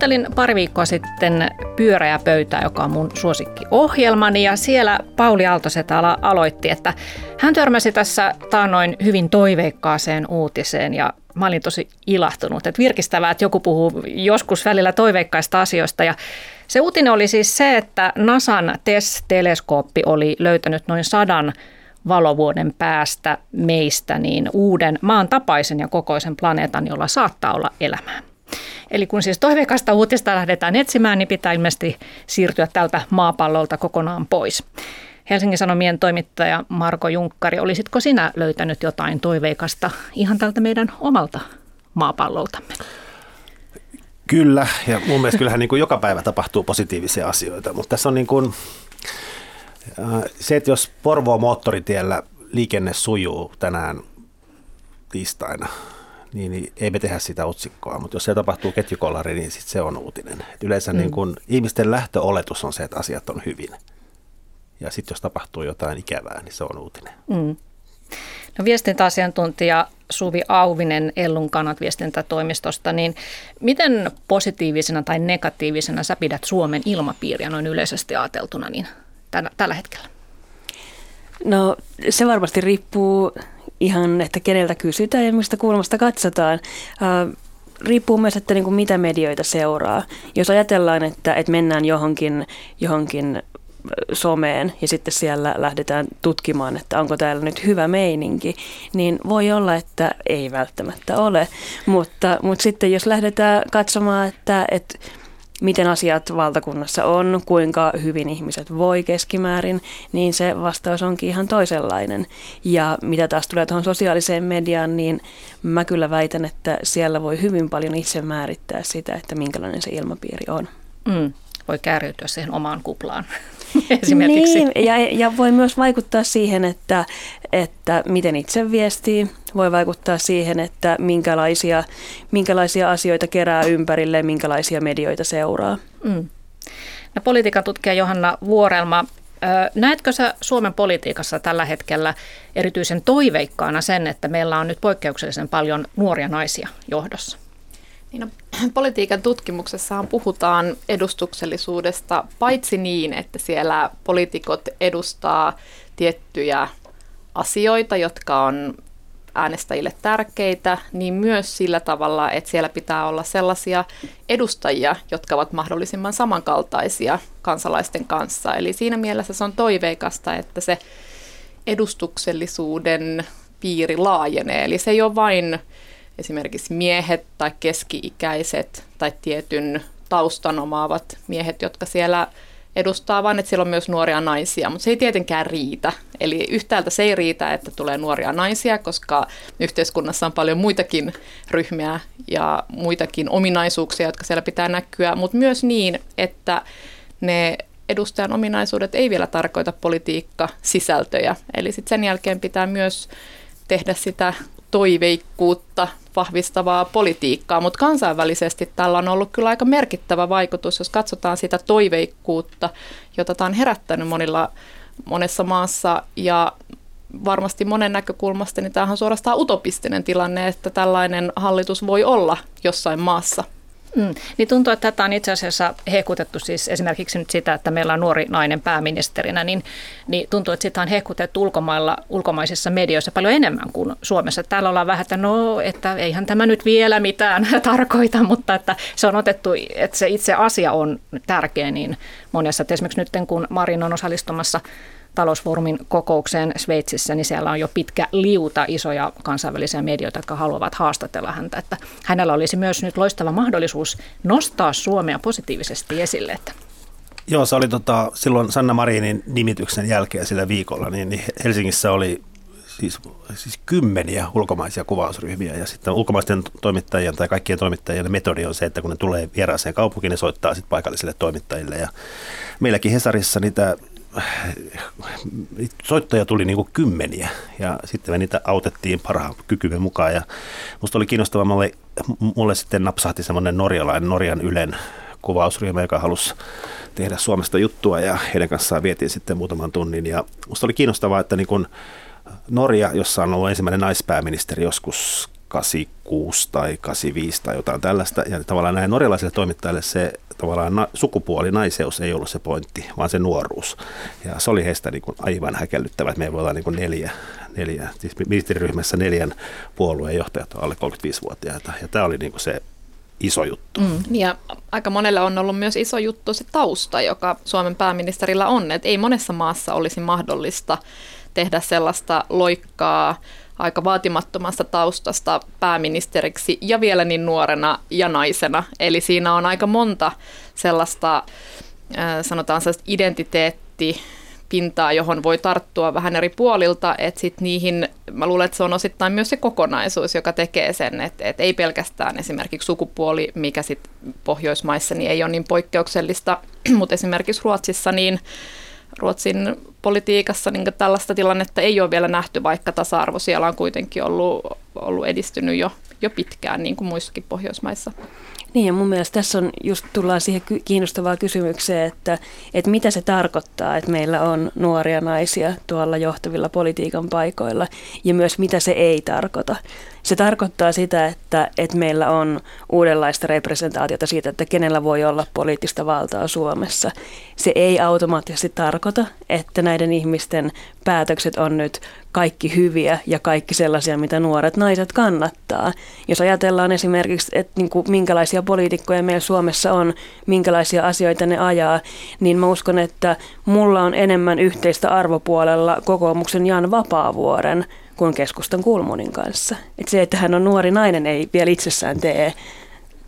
Kuuntelin pari viikkoa sitten Pyöreä pöytä, joka on mun suosikkiohjelmani ja siellä Pauli Aaltosetala aloitti, että hän törmäsi tässä taannoin hyvin toiveikkaaseen uutiseen ja mä olin tosi ilahtunut, että virkistävää, että joku puhuu joskus välillä toiveikkaista asioista ja se uutinen oli siis se, että NASAn TESS-teleskooppi oli löytänyt noin sadan valovuoden päästä meistä niin uuden maan tapaisen ja kokoisen planeetan, jolla saattaa olla elämää. Eli kun siis toiveikasta uutista lähdetään etsimään, niin pitää ilmeisesti siirtyä tältä maapallolta kokonaan pois. Helsingin Sanomien toimittaja Marko Junkkari, olisitko sinä löytänyt jotain toiveikasta ihan tältä meidän omalta maapalloltamme? Kyllä, ja mun mielestä kyllähän niin kuin joka päivä tapahtuu positiivisia asioita, mutta tässä on niin kuin, äh, se, että jos Porvoon moottoritiellä liikenne sujuu tänään tiistaina, niin, niin ei me tehdä sitä otsikkoa, mutta jos se tapahtuu ketjukollari, niin sit se on uutinen. Et yleensä mm. niin kun, ihmisten lähtöoletus on se, että asiat on hyvin. Ja sitten jos tapahtuu jotain ikävää, niin se on uutinen. Mm. No, viestintäasiantuntija Suvi Auvinen Ellun kannat viestintätoimistosta, niin miten positiivisena tai negatiivisena sä pidät Suomen ilmapiiriä noin yleisesti ajateltuna niin tällä, tällä hetkellä? No se varmasti riippuu ihan, että keneltä kysytään ja mistä kulmasta katsotaan. Uh, riippuu myös, että niin kuin mitä medioita seuraa. Jos ajatellaan, että, että mennään johonkin, johonkin someen ja sitten siellä lähdetään tutkimaan, että onko täällä nyt hyvä meininki, niin voi olla, että ei välttämättä ole. Mutta, mutta sitten jos lähdetään katsomaan, että, että miten asiat valtakunnassa on, kuinka hyvin ihmiset voi keskimäärin, niin se vastaus onkin ihan toisenlainen. Ja mitä taas tulee tuohon sosiaaliseen mediaan, niin mä kyllä väitän, että siellä voi hyvin paljon itse määrittää sitä, että minkälainen se ilmapiiri on. Mm, voi kääriytyä siihen omaan kuplaan. esimerkiksi. Niin, ja, ja voi myös vaikuttaa siihen, että, että miten itse viestii, voi vaikuttaa siihen, että minkälaisia, minkälaisia asioita kerää ympärille, minkälaisia medioita seuraa. Mm. No, politiikan tutkija Johanna Vuorelma, Näetkö sä Suomen politiikassa tällä hetkellä erityisen toiveikkaana sen, että meillä on nyt poikkeuksellisen paljon nuoria naisia johdossa? Niin no, politiikan tutkimuksessahan puhutaan edustuksellisuudesta paitsi niin, että siellä poliitikot edustaa tiettyjä asioita, jotka on äänestäjille tärkeitä, niin myös sillä tavalla, että siellä pitää olla sellaisia edustajia, jotka ovat mahdollisimman samankaltaisia kansalaisten kanssa. Eli siinä mielessä se on toiveikasta, että se edustuksellisuuden piiri laajenee. Eli se ei ole vain esimerkiksi miehet tai keski-ikäiset tai tietyn taustan omaavat miehet, jotka siellä edustaa, vaan että siellä on myös nuoria naisia, mutta se ei tietenkään riitä. Eli yhtäältä se ei riitä, että tulee nuoria naisia, koska yhteiskunnassa on paljon muitakin ryhmiä ja muitakin ominaisuuksia, jotka siellä pitää näkyä, mutta myös niin, että ne edustajan ominaisuudet ei vielä tarkoita politiikka sisältöjä. Eli sitten sen jälkeen pitää myös tehdä sitä toiveikkuutta vahvistavaa politiikkaa, mutta kansainvälisesti tällä on ollut kyllä aika merkittävä vaikutus, jos katsotaan sitä toiveikkuutta, jota tämä on herättänyt monilla, monessa maassa. Ja varmasti monen näkökulmasta, niin tämähän on suorastaan utopistinen tilanne, että tällainen hallitus voi olla jossain maassa – Mm. Niin tuntuu, että tätä on itse asiassa hehkutettu siis esimerkiksi nyt sitä, että meillä on nuori nainen pääministerinä, niin, niin tuntuu, että sitä on hehkutettu ulkomailla, ulkomaisissa medioissa paljon enemmän kuin Suomessa. Täällä ollaan vähän, että no, että eihän tämä nyt vielä mitään tarkoita, mutta että se on otettu, että se itse asia on tärkeä niin monessa. Että esimerkiksi nyt kun Marin on osallistumassa talousfoorumin kokoukseen Sveitsissä, niin siellä on jo pitkä liuta isoja kansainvälisiä medioita, jotka haluavat haastatella häntä. Että hänellä olisi myös nyt loistava mahdollisuus nostaa Suomea positiivisesti esille. Että Joo, se oli tota, silloin Sanna Marinin nimityksen jälkeen sillä viikolla, niin, niin Helsingissä oli siis, siis kymmeniä ulkomaisia kuvausryhmiä ja sitten ulkomaisten toimittajien tai kaikkien toimittajien metodi on se, että kun ne tulee vieraaseen kaupunkiin, ne soittaa sitten paikallisille toimittajille ja meilläkin Hesarissa niitä soittajia tuli niin kuin kymmeniä ja sitten me niitä autettiin parhaan kykymme mukaan ja musta oli kiinnostavaa, mulle, mulle sitten napsahti semmoinen norjalainen Norjan Ylen kuvausryhmä, joka halusi tehdä Suomesta juttua ja heidän kanssaan vietiin sitten muutaman tunnin ja musta oli kiinnostavaa, että niin kuin Norja, jossa on ollut ensimmäinen naispääministeri joskus 86 tai 85 tai jotain tällaista. Ja tavallaan näin norjalaisille toimittajille se tavallaan na, sukupuoli, naiseus ei ollut se pointti, vaan se nuoruus. Ja se oli heistä niin kuin aivan häkellyttävä, että me voi olla niin kuin neljä, neljä, siis ministeriryhmässä neljän puolueen johtajat alle 35-vuotiaita. Ja tämä oli niin kuin se iso juttu. Mm. Ja aika monelle on ollut myös iso juttu se tausta, joka Suomen pääministerillä on. Että ei monessa maassa olisi mahdollista tehdä sellaista loikkaa aika vaatimattomasta taustasta pääministeriksi ja vielä niin nuorena ja naisena. Eli siinä on aika monta sellaista, sanotaan sellaista identiteetti, pintaa, johon voi tarttua vähän eri puolilta, että sitten niihin, mä luulen, että se on osittain myös se kokonaisuus, joka tekee sen, että, että ei pelkästään esimerkiksi sukupuoli, mikä sitten Pohjoismaissa niin ei ole niin poikkeuksellista, mutta esimerkiksi Ruotsissa niin Ruotsin politiikassa niin tällaista tilannetta ei ole vielä nähty, vaikka tasa-arvo siellä on kuitenkin ollut, ollut edistynyt jo, jo pitkään, niin kuin muissakin Pohjoismaissa. Niin ja mun mielestä tässä on just tullaan siihen kiinnostavaan kysymykseen, että, että mitä se tarkoittaa, että meillä on nuoria naisia tuolla johtavilla politiikan paikoilla ja myös mitä se ei tarkoita. Se tarkoittaa sitä, että, että meillä on uudenlaista representaatiota siitä, että kenellä voi olla poliittista valtaa Suomessa. Se ei automaattisesti tarkoita, että näiden ihmisten päätökset on nyt kaikki hyviä ja kaikki sellaisia, mitä nuoret naiset kannattaa. Jos ajatellaan esimerkiksi, että niin kuin minkälaisia poliitikkoja meillä Suomessa on, minkälaisia asioita ne ajaa, niin mä uskon, että mulla on enemmän yhteistä arvopuolella kokoomuksen Jan Vapaavuoren kuin keskustan Kulmunin kanssa. Et se, että hän on nuori nainen, ei vielä itsessään tee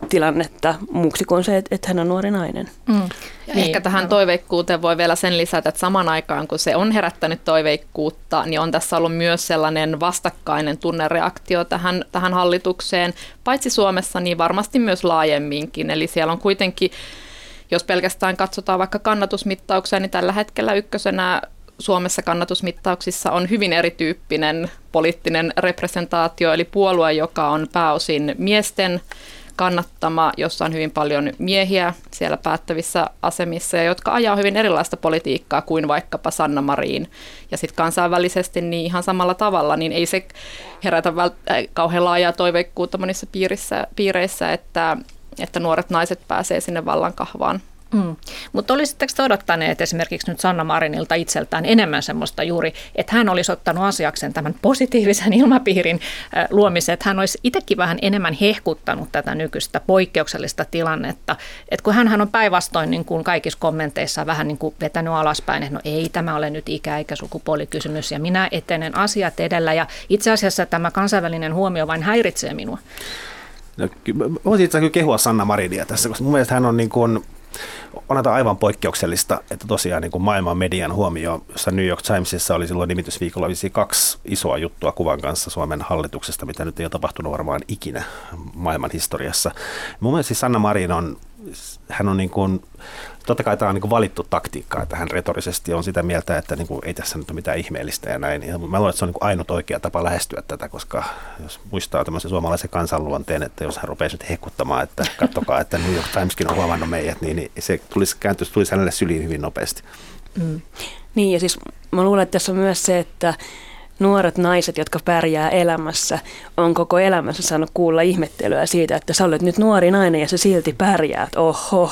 tilannetta muuksi kuin se, että hän on nuori nainen. Mm. Ja niin, ehkä tähän toiveikkuuteen voi vielä sen lisätä, että saman aikaan kun se on herättänyt toiveikkuutta, niin on tässä ollut myös sellainen vastakkainen tunnereaktio tähän, tähän hallitukseen, paitsi Suomessa, niin varmasti myös laajemminkin. Eli siellä on kuitenkin, jos pelkästään katsotaan vaikka kannatusmittauksia, niin tällä hetkellä ykkösenä Suomessa kannatusmittauksissa on hyvin erityyppinen poliittinen representaatio, eli puolue, joka on pääosin miesten kannattama, jossa on hyvin paljon miehiä siellä päättävissä asemissa ja jotka ajaa hyvin erilaista politiikkaa kuin vaikkapa Sanna Marin. Ja sitten kansainvälisesti niin ihan samalla tavalla, niin ei se herätä vält- äh, kauhean laajaa toiveikkuutta monissa piirissä, piireissä, että, että nuoret naiset pääsee sinne vallan kahvaan. Mm. Mutta olisitteko te odottaneet esimerkiksi nyt Sanna Marinilta itseltään enemmän semmoista juuri, että hän olisi ottanut asiakseen tämän positiivisen ilmapiirin luomisen, että hän olisi itsekin vähän enemmän hehkuttanut tätä nykyistä poikkeuksellista tilannetta. Että kun hän on päinvastoin niin kuin kaikissa kommenteissa vähän niin kuin vetänyt alaspäin, että no ei tämä ole nyt ikä- eikä sukupuolikysymys ja minä etenen asiat edellä ja itse asiassa tämä kansainvälinen huomio vain häiritsee minua. No, voisin itse kehua Sanna Marinia tässä, koska mun mielestä hän on niin kuin on aivan poikkeuksellista, että tosiaan niin kuin maailman median huomio, jossa New York Timesissa oli silloin nimitysviikolla kaksi isoa juttua kuvan kanssa Suomen hallituksesta, mitä nyt ei ole tapahtunut varmaan ikinä maailman historiassa. Mun mielestä siis Sanna Marin on, hän on niin kuin, totta kai tämä on niin valittu taktiikka, että hän retorisesti on sitä mieltä, että niin kuin, ei tässä nyt ole mitään ihmeellistä ja näin. Ja mä luulen, että se on niin ainut oikea tapa lähestyä tätä, koska jos muistaa tämmöisen suomalaisen kansanluonteen, että jos hän rupeisi nyt hekuttamaan, että kattokaa, että New York Timeskin on huomannut meidät, niin, niin se tulisi, kääntyisi, tulisi hänelle syliin hyvin nopeasti. Mm. Niin ja siis mä luulen, että tässä on myös se, että nuoret naiset, jotka pärjää elämässä, on koko elämässä saanut kuulla ihmettelyä siitä, että sä olet nyt nuori nainen ja sä silti pärjäät, oho.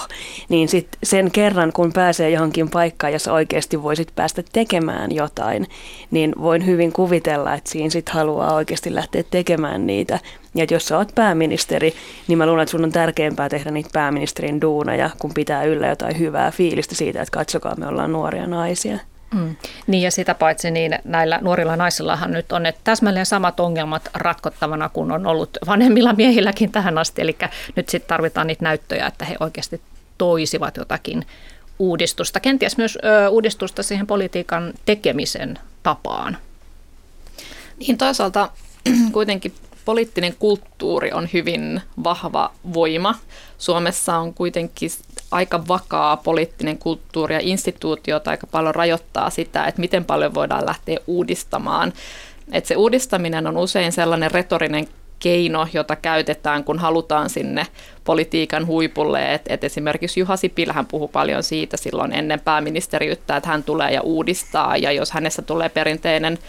Niin sit sen kerran, kun pääsee johonkin paikkaan, jossa oikeasti voisit päästä tekemään jotain, niin voin hyvin kuvitella, että siinä sit haluaa oikeasti lähteä tekemään niitä. Ja että jos sä oot pääministeri, niin mä luulen, että sun on tärkeämpää tehdä niitä pääministerin duuneja, kun pitää yllä jotain hyvää fiilistä siitä, että katsokaa, me ollaan nuoria naisia. Mm. Niin ja sitä paitsi niin näillä nuorilla naisillahan nyt on ne täsmälleen samat ongelmat ratkottavana kuin on ollut vanhemmilla miehilläkin tähän asti. Eli nyt sitten tarvitaan niitä näyttöjä, että he oikeasti toisivat jotakin uudistusta, kenties myös ö, uudistusta siihen politiikan tekemisen tapaan. Niin toisaalta kuitenkin poliittinen kulttuuri on hyvin vahva voima. Suomessa on kuitenkin aika vakaa poliittinen kulttuuri ja instituutiot aika paljon rajoittaa sitä, että miten paljon voidaan lähteä uudistamaan. Että se uudistaminen on usein sellainen retorinen keino, jota käytetään, kun halutaan sinne politiikan huipulle. Et, et esimerkiksi Juha Sipilähän puhui paljon siitä silloin ennen pääministeriyttä, että hän tulee ja uudistaa, ja jos hänestä tulee perinteinen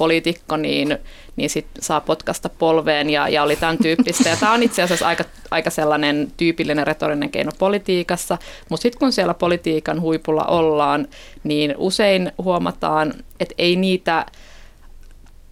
poliitikko, niin, niin sit saa potkasta polveen ja, ja oli tämän tyyppistä. Ja tämä on itse asiassa aika, aika sellainen tyypillinen retorinen keino politiikassa, mutta sitten kun siellä politiikan huipulla ollaan, niin usein huomataan, että ei niitä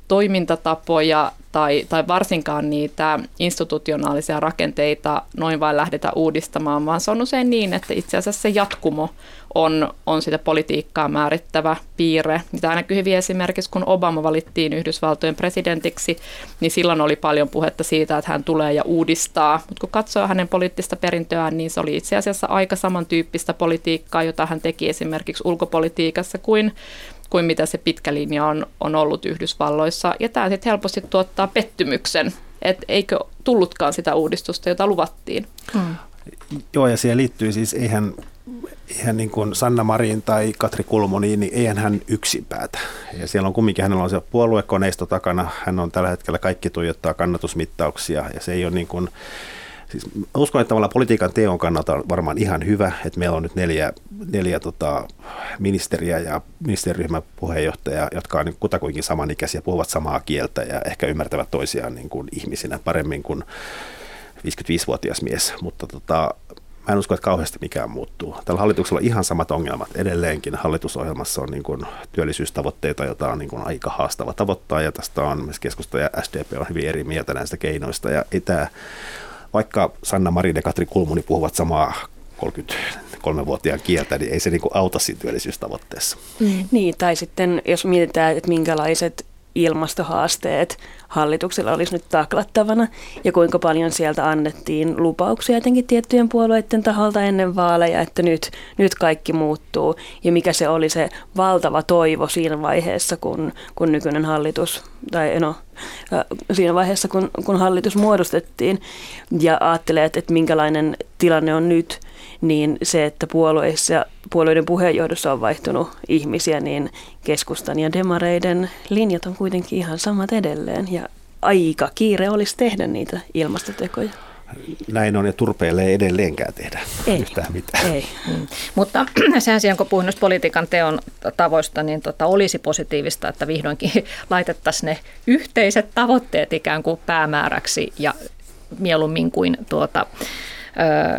toimintatapoja tai, tai varsinkaan niitä institutionaalisia rakenteita noin vain lähdetä uudistamaan, vaan se on usein niin, että itse asiassa se jatkumo on, on sitä politiikkaa määrittävä piirre. Tämä näkyy hyvin esimerkiksi, kun Obama valittiin Yhdysvaltojen presidentiksi, niin silloin oli paljon puhetta siitä, että hän tulee ja uudistaa. Mutta kun katsoo hänen poliittista perintöään, niin se oli itse asiassa aika samantyyppistä politiikkaa, jota hän teki esimerkiksi ulkopolitiikassa kuin kuin mitä se pitkä linja on, on ollut Yhdysvalloissa. Ja tämä sitten helposti tuottaa pettymyksen, että eikö tullutkaan sitä uudistusta, jota luvattiin. Hmm. Joo, ja siihen liittyy siis, eihän, eihän niin kuin Sanna Marin tai Katri Kulmoni, niin eihän hän yksin päätä. Ja siellä on kumminkin, hänellä on se puoluekoneisto takana, hän on tällä hetkellä kaikki tuijottaa kannatusmittauksia, ja se ei ole niin kuin, Siis uskon, että tavallaan politiikan teon kannalta on varmaan ihan hyvä, että meillä on nyt neljä, neljä tota, ministeriä ja ministeriryhmän puheenjohtaja, jotka on niin kutakuinkin samanikäisiä, puhuvat samaa kieltä ja ehkä ymmärtävät toisiaan niin kuin ihmisinä paremmin kuin 55-vuotias mies. Mutta tota, mä en usko, että kauheasti mikään muuttuu. Tällä hallituksella on ihan samat ongelmat. Edelleenkin hallitusohjelmassa on niin kuin työllisyystavoitteita, joita on niin kuin aika haastava tavoittaa, ja tästä on myös keskusta ja SDP on hyvin eri mieltä näistä keinoista, ja ei tämä vaikka Sanna Marin ja Katri Kulmuni puhuvat samaa 33-vuotiaan kieltä, niin ei se niinku auta siinä työllisyystavoitteessa. Mm. Niin, tai sitten jos mietitään, että minkälaiset ilmastohaasteet hallituksella olisi nyt taklattavana? Ja kuinka paljon sieltä annettiin lupauksia jotenkin tiettyjen puolueiden taholta ennen vaaleja, että nyt, nyt kaikki muuttuu? Ja mikä se oli se valtava toivo siinä vaiheessa, kun, kun nykyinen hallitus, tai no, siinä vaiheessa, kun, kun hallitus muodostettiin ja ajattelee, että, että minkälainen tilanne on nyt, niin se, että puolueissa, puolueiden puheenjohdossa on vaihtunut ihmisiä, niin keskustan ja demareiden linjat on kuitenkin ihan samat edelleen. Ja aika kiire olisi tehdä niitä ilmastotekoja. Näin on ja turpeelle ei edelleenkään tehdä ei. yhtään mitään. Ei. Mm. Mutta sen sijaan, kun puhuin politiikan teon tavoista, niin tota, olisi positiivista, että vihdoinkin laitettaisiin ne yhteiset tavoitteet ikään kuin päämääräksi ja mieluummin kuin tuota,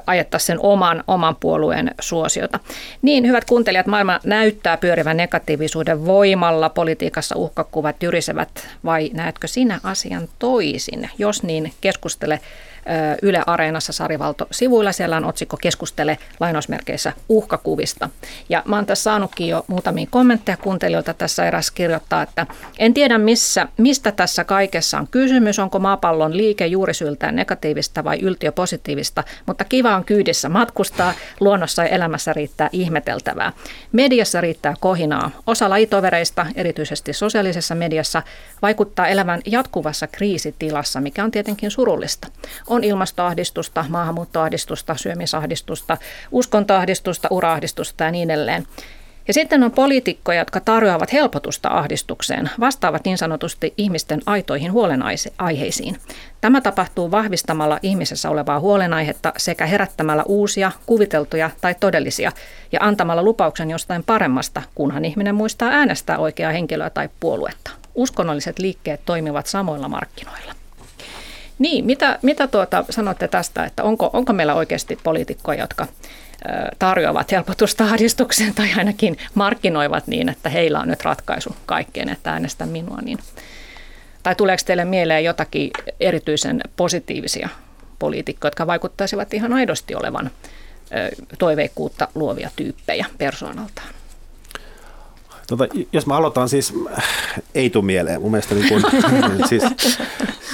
ajettaisiin sen oman, oman puolueen suosiota. Niin, hyvät kuuntelijat, maailma näyttää pyörivän negatiivisuuden voimalla, politiikassa uhkakuvat jyrisevät vai näetkö sinä asian toisin? Jos niin, keskustele Yle Areenassa Sarivalto sivuilla. Siellä on otsikko Keskustele lainausmerkeissä uhkakuvista. Ja mä oon tässä saanutkin jo muutamia kommentteja kuuntelijoilta. Tässä eräs kirjoittaa, että en tiedä missä, mistä tässä kaikessa on kysymys. Onko maapallon liike juurisyltään negatiivista vai yltiöpositiivista, mutta kiva on kyydissä matkustaa. Luonnossa ja elämässä riittää ihmeteltävää. Mediassa riittää kohinaa. Osa lajitovereista, erityisesti sosiaalisessa mediassa, vaikuttaa elävän jatkuvassa kriisitilassa, mikä on tietenkin surullista. On ilmastoahdistusta, maahanmuuttoahdistusta, syömisahdistusta, uskontoahdistusta, uraahdistusta ja niin edelleen. Ja sitten on poliitikkoja, jotka tarjoavat helpotusta ahdistukseen, vastaavat niin sanotusti ihmisten aitoihin huolenaiheisiin. Tämä tapahtuu vahvistamalla ihmisessä olevaa huolenaihetta sekä herättämällä uusia, kuviteltuja tai todellisia ja antamalla lupauksen jostain paremmasta, kunhan ihminen muistaa äänestää oikeaa henkilöä tai puoluetta. Uskonnolliset liikkeet toimivat samoilla markkinoilla. Niin, mitä, mitä tuota sanotte tästä, että onko, onko meillä oikeasti poliitikkoja, jotka tarjoavat helpotusta ahdistukseen tai ainakin markkinoivat niin, että heillä on nyt ratkaisu kaikkeen, että äänestä minua. Niin. Tai tuleeko teille mieleen jotakin erityisen positiivisia poliitikkoja, jotka vaikuttaisivat ihan aidosti olevan toiveikkuutta luovia tyyppejä persoonaltaan? Tota, jos mä aloitan, siis ei tule mieleen. Mun mielestä, niin kuin, siis,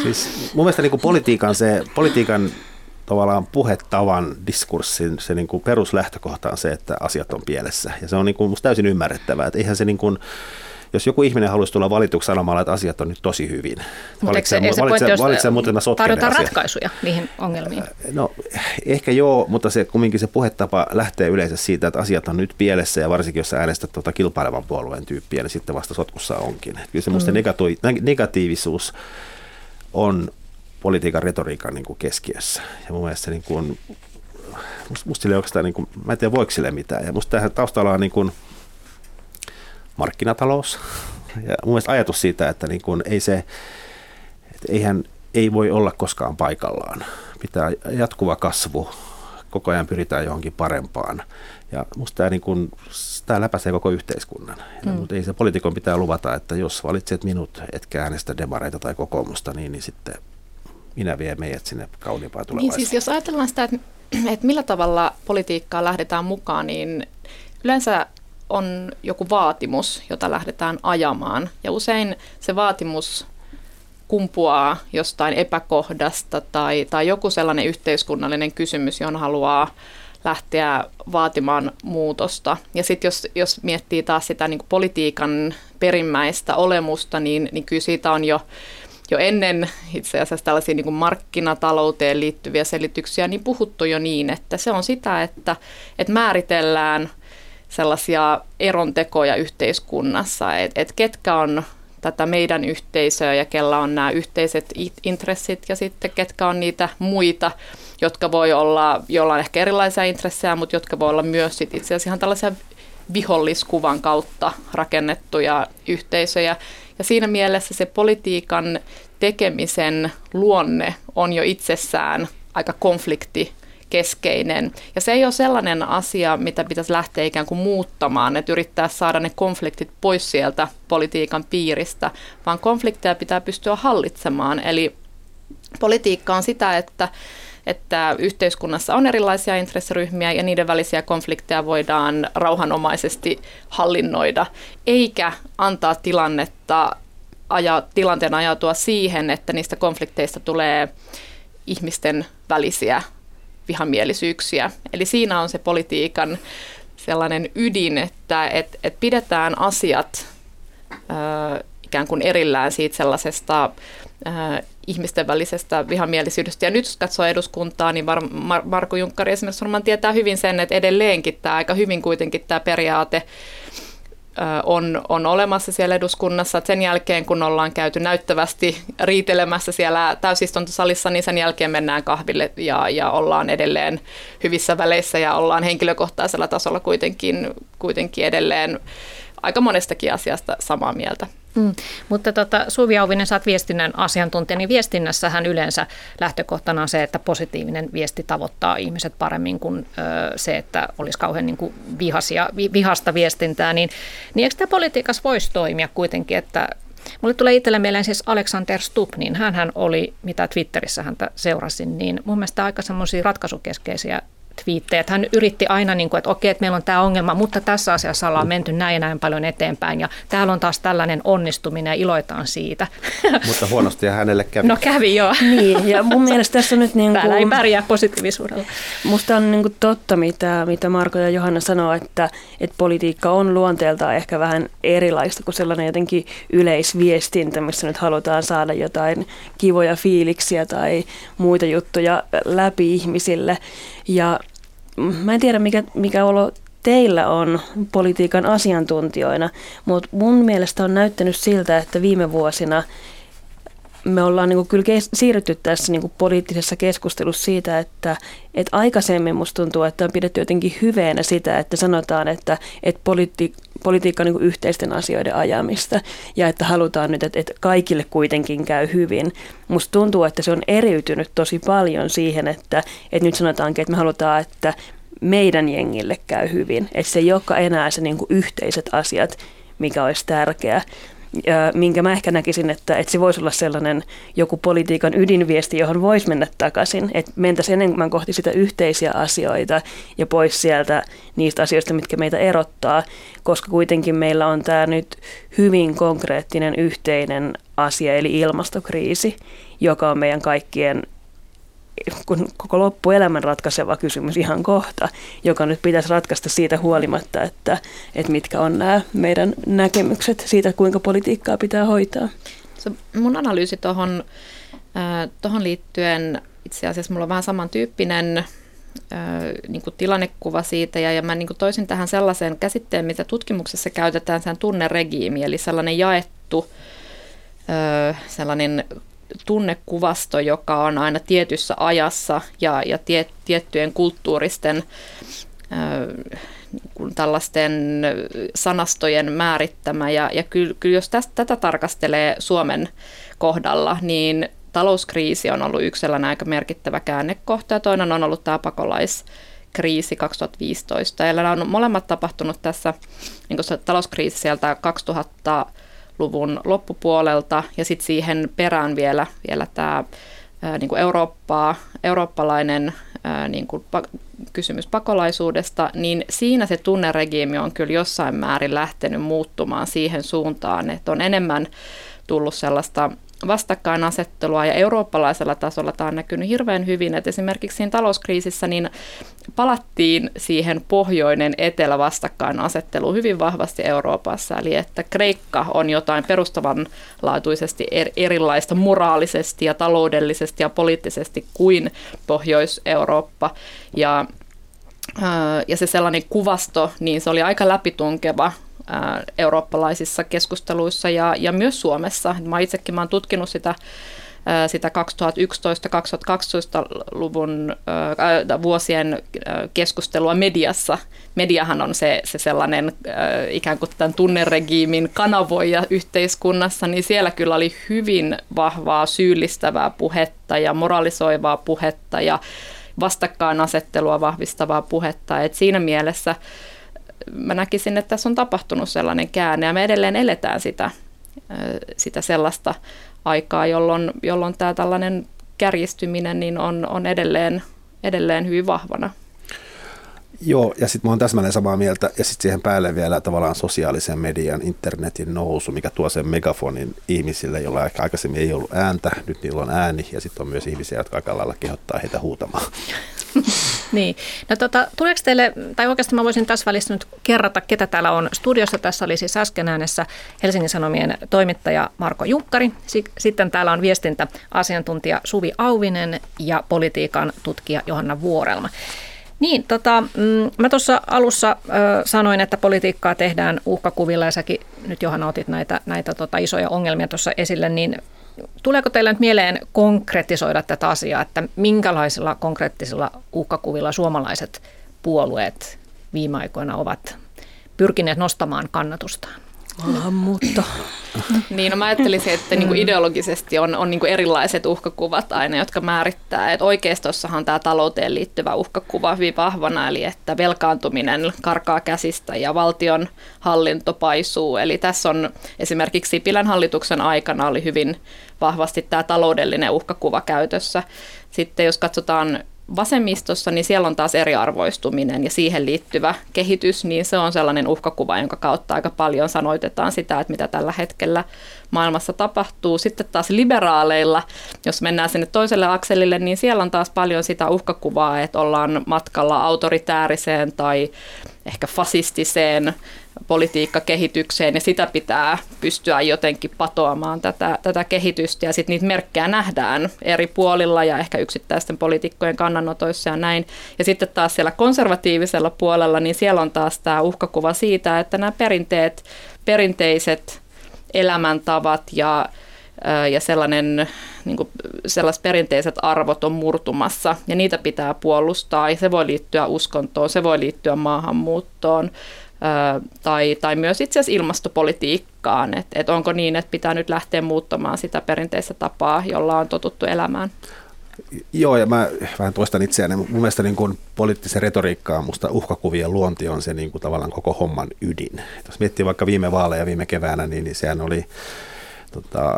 siis, mun mielestä niin kuin politiikan, se, politiikan tavallaan puhetavan diskurssin se niin kuin peruslähtökohta on se, että asiat on pielessä. Ja se on niin kuin musta täysin ymmärrettävää. Että eihän se niin kuin, jos joku ihminen haluaisi tulla valituksi sanomalla, että asiat on nyt tosi hyvin. Valitse, se, valitse, valitse, mutta mä tarjotaan ratkaisuja niihin ongelmiin. No ehkä joo, mutta se kumminkin se puhetapa lähtee yleensä siitä, että asiat on nyt pielessä ja varsinkin jos sä äänestät tuota kilpailevan puolueen tyyppiä, niin sitten vasta sotkussa onkin. Kyllä se musta mm. negatiivisuus on politiikan retoriikan niin kuin keskiössä. Ja mun mielestä se niin kuin, musta, musta sille oikeastaan, niin kuin, mä en tiedä voiko sille mitään. Ja musta tähän taustalla on niin kuin markkinatalous. Ja mun mielestä ajatus siitä, että niin kuin ei se, että eihän, ei voi olla koskaan paikallaan. Pitää jatkuva kasvu, koko ajan pyritään johonkin parempaan. Ja musta tämä, niin kuin, tämä läpäisee koko yhteiskunnan. Mm. Mutta ei se poliitikon pitää luvata, että jos valitset minut, etkä äänestä demareita tai kokoomusta, niin, niin sitten minä vien meidät sinne kauniimpaan tulevaisuuteen. Niin siis jos ajatellaan sitä, että, että millä tavalla politiikkaa lähdetään mukaan, niin yleensä on joku vaatimus, jota lähdetään ajamaan. Ja usein se vaatimus kumpuaa jostain epäkohdasta tai, tai joku sellainen yhteiskunnallinen kysymys, johon haluaa lähteä vaatimaan muutosta. Ja sitten jos, jos miettii taas sitä niin politiikan perimmäistä olemusta, niin, niin kyllä siitä on jo, jo ennen itse asiassa tällaisia niin markkinatalouteen liittyviä selityksiä niin puhuttu jo niin, että se on sitä, että, että määritellään sellaisia erontekoja yhteiskunnassa, että et ketkä on tätä meidän yhteisöä ja kella on nämä yhteiset intressit ja sitten ketkä on niitä muita, jotka voi olla, joilla on ehkä erilaisia intressejä, mutta jotka voi olla myös sit itse asiassa ihan tällaisia viholliskuvan kautta rakennettuja yhteisöjä. Ja siinä mielessä se politiikan tekemisen luonne on jo itsessään aika konflikti keskeinen. Ja se ei ole sellainen asia, mitä pitäisi lähteä ikään kuin muuttamaan, että yrittää saada ne konfliktit pois sieltä politiikan piiristä, vaan konflikteja pitää pystyä hallitsemaan. Eli politiikka on sitä, että että yhteiskunnassa on erilaisia intressiryhmiä ja niiden välisiä konflikteja voidaan rauhanomaisesti hallinnoida, eikä antaa tilannetta aja, tilanteen ajatua siihen, että niistä konflikteista tulee ihmisten välisiä vihamielisyyksiä. Eli siinä on se politiikan sellainen ydin, että et, et pidetään asiat ö, ikään kuin erillään siitä sellaisesta ö, ihmisten välisestä vihamielisyydestä. Ja nyt jos katsoo eduskuntaa, niin Mar- Mar- Marko Junkkari esimerkiksi varmaan tietää hyvin sen, että edelleenkin tämä aika hyvin kuitenkin tämä periaate on, on olemassa siellä eduskunnassa. sen jälkeen, kun ollaan käyty näyttävästi riitelemässä siellä täysistuntosalissa, niin sen jälkeen mennään kahville ja, ja ollaan edelleen hyvissä väleissä ja ollaan henkilökohtaisella tasolla kuitenkin, kuitenkin edelleen aika monestakin asiasta samaa mieltä. Mm. Mutta tota, Suvi Auvinen, sä viestinnän asiantuntija, niin viestinnässähän yleensä lähtökohtana on se, että positiivinen viesti tavoittaa ihmiset paremmin kuin ö, se, että olisi kauhean niin kuin vihasia, vi, vihasta viestintää. Niin, niin eikö tämä politiikassa voisi toimia kuitenkin, että Mulle tulee itselle mieleen siis Alexander Stubb, niin hän oli, mitä Twitterissä häntä seurasin, niin mun mielestä aika semmoisia ratkaisukeskeisiä twiittejä. Että hän yritti aina, niin kuin, että okei, että meillä on tämä ongelma, mutta tässä asiassa ollaan menty näin ja näin paljon eteenpäin. Ja täällä on taas tällainen onnistuminen ja iloitaan siitä. Mutta huonosti ja hänelle kävi. No kävi joo. Niin, ja mun mielestä tässä on nyt... Niin kuin, Täällä ei pärjää positiivisuudella. Musta on niin kuin totta, mitä, mitä Marko ja Johanna sanoo, että, että politiikka on luonteeltaan ehkä vähän erilaista kuin sellainen jotenkin yleisviestintä, missä nyt halutaan saada jotain kivoja fiiliksiä tai muita juttuja läpi ihmisille. Ja mä en tiedä mikä, mikä olo teillä on politiikan asiantuntijoina, mutta mun mielestä on näyttänyt siltä, että viime vuosina me ollaan niin kuin kyllä kes- siirrytty tässä niin kuin poliittisessa keskustelussa siitä, että, että aikaisemmin musta tuntuu, että on pidetty jotenkin hyveenä sitä, että sanotaan, että, että politi- politiikka on niin kuin yhteisten asioiden ajamista ja että halutaan nyt, että, että kaikille kuitenkin käy hyvin. Musta tuntuu, että se on eriytynyt tosi paljon siihen, että, että nyt sanotaankin, että me halutaan, että meidän jengille käy hyvin. Että se ei olekaan enää se niin kuin yhteiset asiat, mikä olisi tärkeää minkä mä ehkä näkisin, että, että se voisi olla sellainen joku politiikan ydinviesti, johon voisi mennä takaisin, että mentäisiin enemmän kohti sitä yhteisiä asioita ja pois sieltä niistä asioista, mitkä meitä erottaa, koska kuitenkin meillä on tämä nyt hyvin konkreettinen yhteinen asia, eli ilmastokriisi, joka on meidän kaikkien kun koko loppuelämän ratkaiseva kysymys ihan kohta, joka nyt pitäisi ratkaista siitä huolimatta, että, että mitkä on nämä meidän näkemykset siitä, kuinka politiikkaa pitää hoitaa. Se mun analyysi tuohon tohon liittyen, itse asiassa mulla on vähän samantyyppinen niin kuin tilannekuva siitä, ja, ja mä niin kuin toisin tähän sellaisen käsitteen, mitä tutkimuksessa käytetään, sen tunneregiimi, eli sellainen jaettu sellainen tunnekuvasto, joka on aina tietyssä ajassa ja, ja tie, tiettyjen kulttuuristen ö, kuin tällaisten sanastojen määrittämä. Ja, ja kyllä, kyllä jos tästä, tätä tarkastelee Suomen kohdalla, niin talouskriisi on ollut yksi aika merkittävä käännekohta ja toinen on ollut tämä pakolaiskriisi 2015. Ja nämä on molemmat tapahtunut tässä niin talouskriisi sieltä 2000-luvun loppupuolelta ja sitten siihen perään vielä, vielä tämä niin kuin Eurooppaa, eurooppalainen niin kuin kysymys pakolaisuudesta, niin siinä se tunneregiimi on kyllä jossain määrin lähtenyt muuttumaan siihen suuntaan, että on enemmän tullut sellaista vastakkainasettelua ja eurooppalaisella tasolla tämä on näkynyt hirveän hyvin, että esimerkiksi siinä talouskriisissä niin palattiin siihen pohjoinen etelä vastakkainasetteluun hyvin vahvasti Euroopassa, eli että Kreikka on jotain perustavanlaatuisesti erilaista moraalisesti ja taloudellisesti ja poliittisesti kuin Pohjois-Eurooppa. Ja ja se sellainen kuvasto, niin se oli aika läpitunkeva eurooppalaisissa keskusteluissa ja, ja myös Suomessa. Mä itsekin mä oon tutkinut sitä sitä 2011-2012-luvun äh, vuosien keskustelua mediassa. Mediahan on se, se sellainen äh, ikään kuin tämän tunneregiimin kanavoija yhteiskunnassa, niin siellä kyllä oli hyvin vahvaa syyllistävää puhetta ja moralisoivaa puhetta ja vastakkainasettelua vahvistavaa puhetta. Et siinä mielessä mä näkisin, että tässä on tapahtunut sellainen käänne ja me edelleen eletään sitä, sitä sellaista aikaa, jolloin, jolloin tämä tällainen kärjistyminen niin on, on edelleen, edelleen hyvin vahvana. Joo, ja sitten mä oon täsmälleen samaa mieltä, ja sitten siihen päälle vielä tavallaan sosiaalisen median, internetin nousu, mikä tuo sen megafonin ihmisille, joilla ehkä aikaisemmin ei ollut ääntä, nyt niillä on ääni, ja sitten on myös ihmisiä, jotka aika lailla kehottaa heitä huutamaan. niin. No tota, tuleeko teille, tai oikeastaan mä voisin tässä välissä nyt kerrata, ketä täällä on studiossa. Tässä oli siis äsken äänessä Helsingin Sanomien toimittaja Marko Junkkari. Sitten täällä on viestintäasiantuntija Suvi Auvinen ja politiikan tutkija Johanna Vuorelma. Niin, tota, mm, mä tuossa alussa ö, sanoin, että politiikkaa tehdään uhkakuvilla ja säkin nyt Johanna otit näitä, näitä tota, isoja ongelmia tuossa esille, niin tuleeko teille nyt mieleen konkretisoida tätä asiaa, että minkälaisilla konkreettisilla uhkakuvilla suomalaiset puolueet viime aikoina ovat pyrkineet nostamaan kannatustaan? Maahanmuutto. niin, no mä ajattelisin, että niinku ideologisesti on, on niinku erilaiset uhkakuvat aina, jotka määrittää. Et oikeistossahan tämä talouteen liittyvä uhkakuva hyvin vahvana, eli että velkaantuminen karkaa käsistä ja valtion hallinto paisuu. Eli tässä on esimerkiksi Sipilän hallituksen aikana oli hyvin vahvasti tämä taloudellinen uhkakuva käytössä. Sitten jos katsotaan vasemmistossa, niin siellä on taas eriarvoistuminen ja siihen liittyvä kehitys, niin se on sellainen uhkakuva, jonka kautta aika paljon sanoitetaan sitä, että mitä tällä hetkellä maailmassa tapahtuu. Sitten taas liberaaleilla, jos mennään sinne toiselle akselille, niin siellä on taas paljon sitä uhkakuvaa, että ollaan matkalla autoritääriseen tai ehkä fasistiseen politiikkakehitykseen ja sitä pitää pystyä jotenkin patoamaan tätä, tätä kehitystä ja sitten niitä merkkejä nähdään eri puolilla ja ehkä yksittäisten poliitikkojen kannanotoissa ja näin. Ja sitten taas siellä konservatiivisella puolella, niin siellä on taas tämä uhkakuva siitä, että nämä perinteet, perinteiset elämäntavat ja ja sellainen, niin kuin, sellaiset perinteiset arvot on murtumassa ja niitä pitää puolustaa. Ja se voi liittyä uskontoon, se voi liittyä maahanmuuttoon, tai, tai myös itse asiassa ilmastopolitiikkaan, että et onko niin, että pitää nyt lähteä muuttamaan sitä perinteistä tapaa, jolla on totuttu elämään. Joo, ja mä vähän toistan itseäni. Mun mielestä niin kuin poliittisen retoriikkaan musta uhkakuvien luonti on se niin kuin tavallaan koko homman ydin. Jos miettii vaikka viime vaaleja viime keväänä, niin, niin sehän oli tota,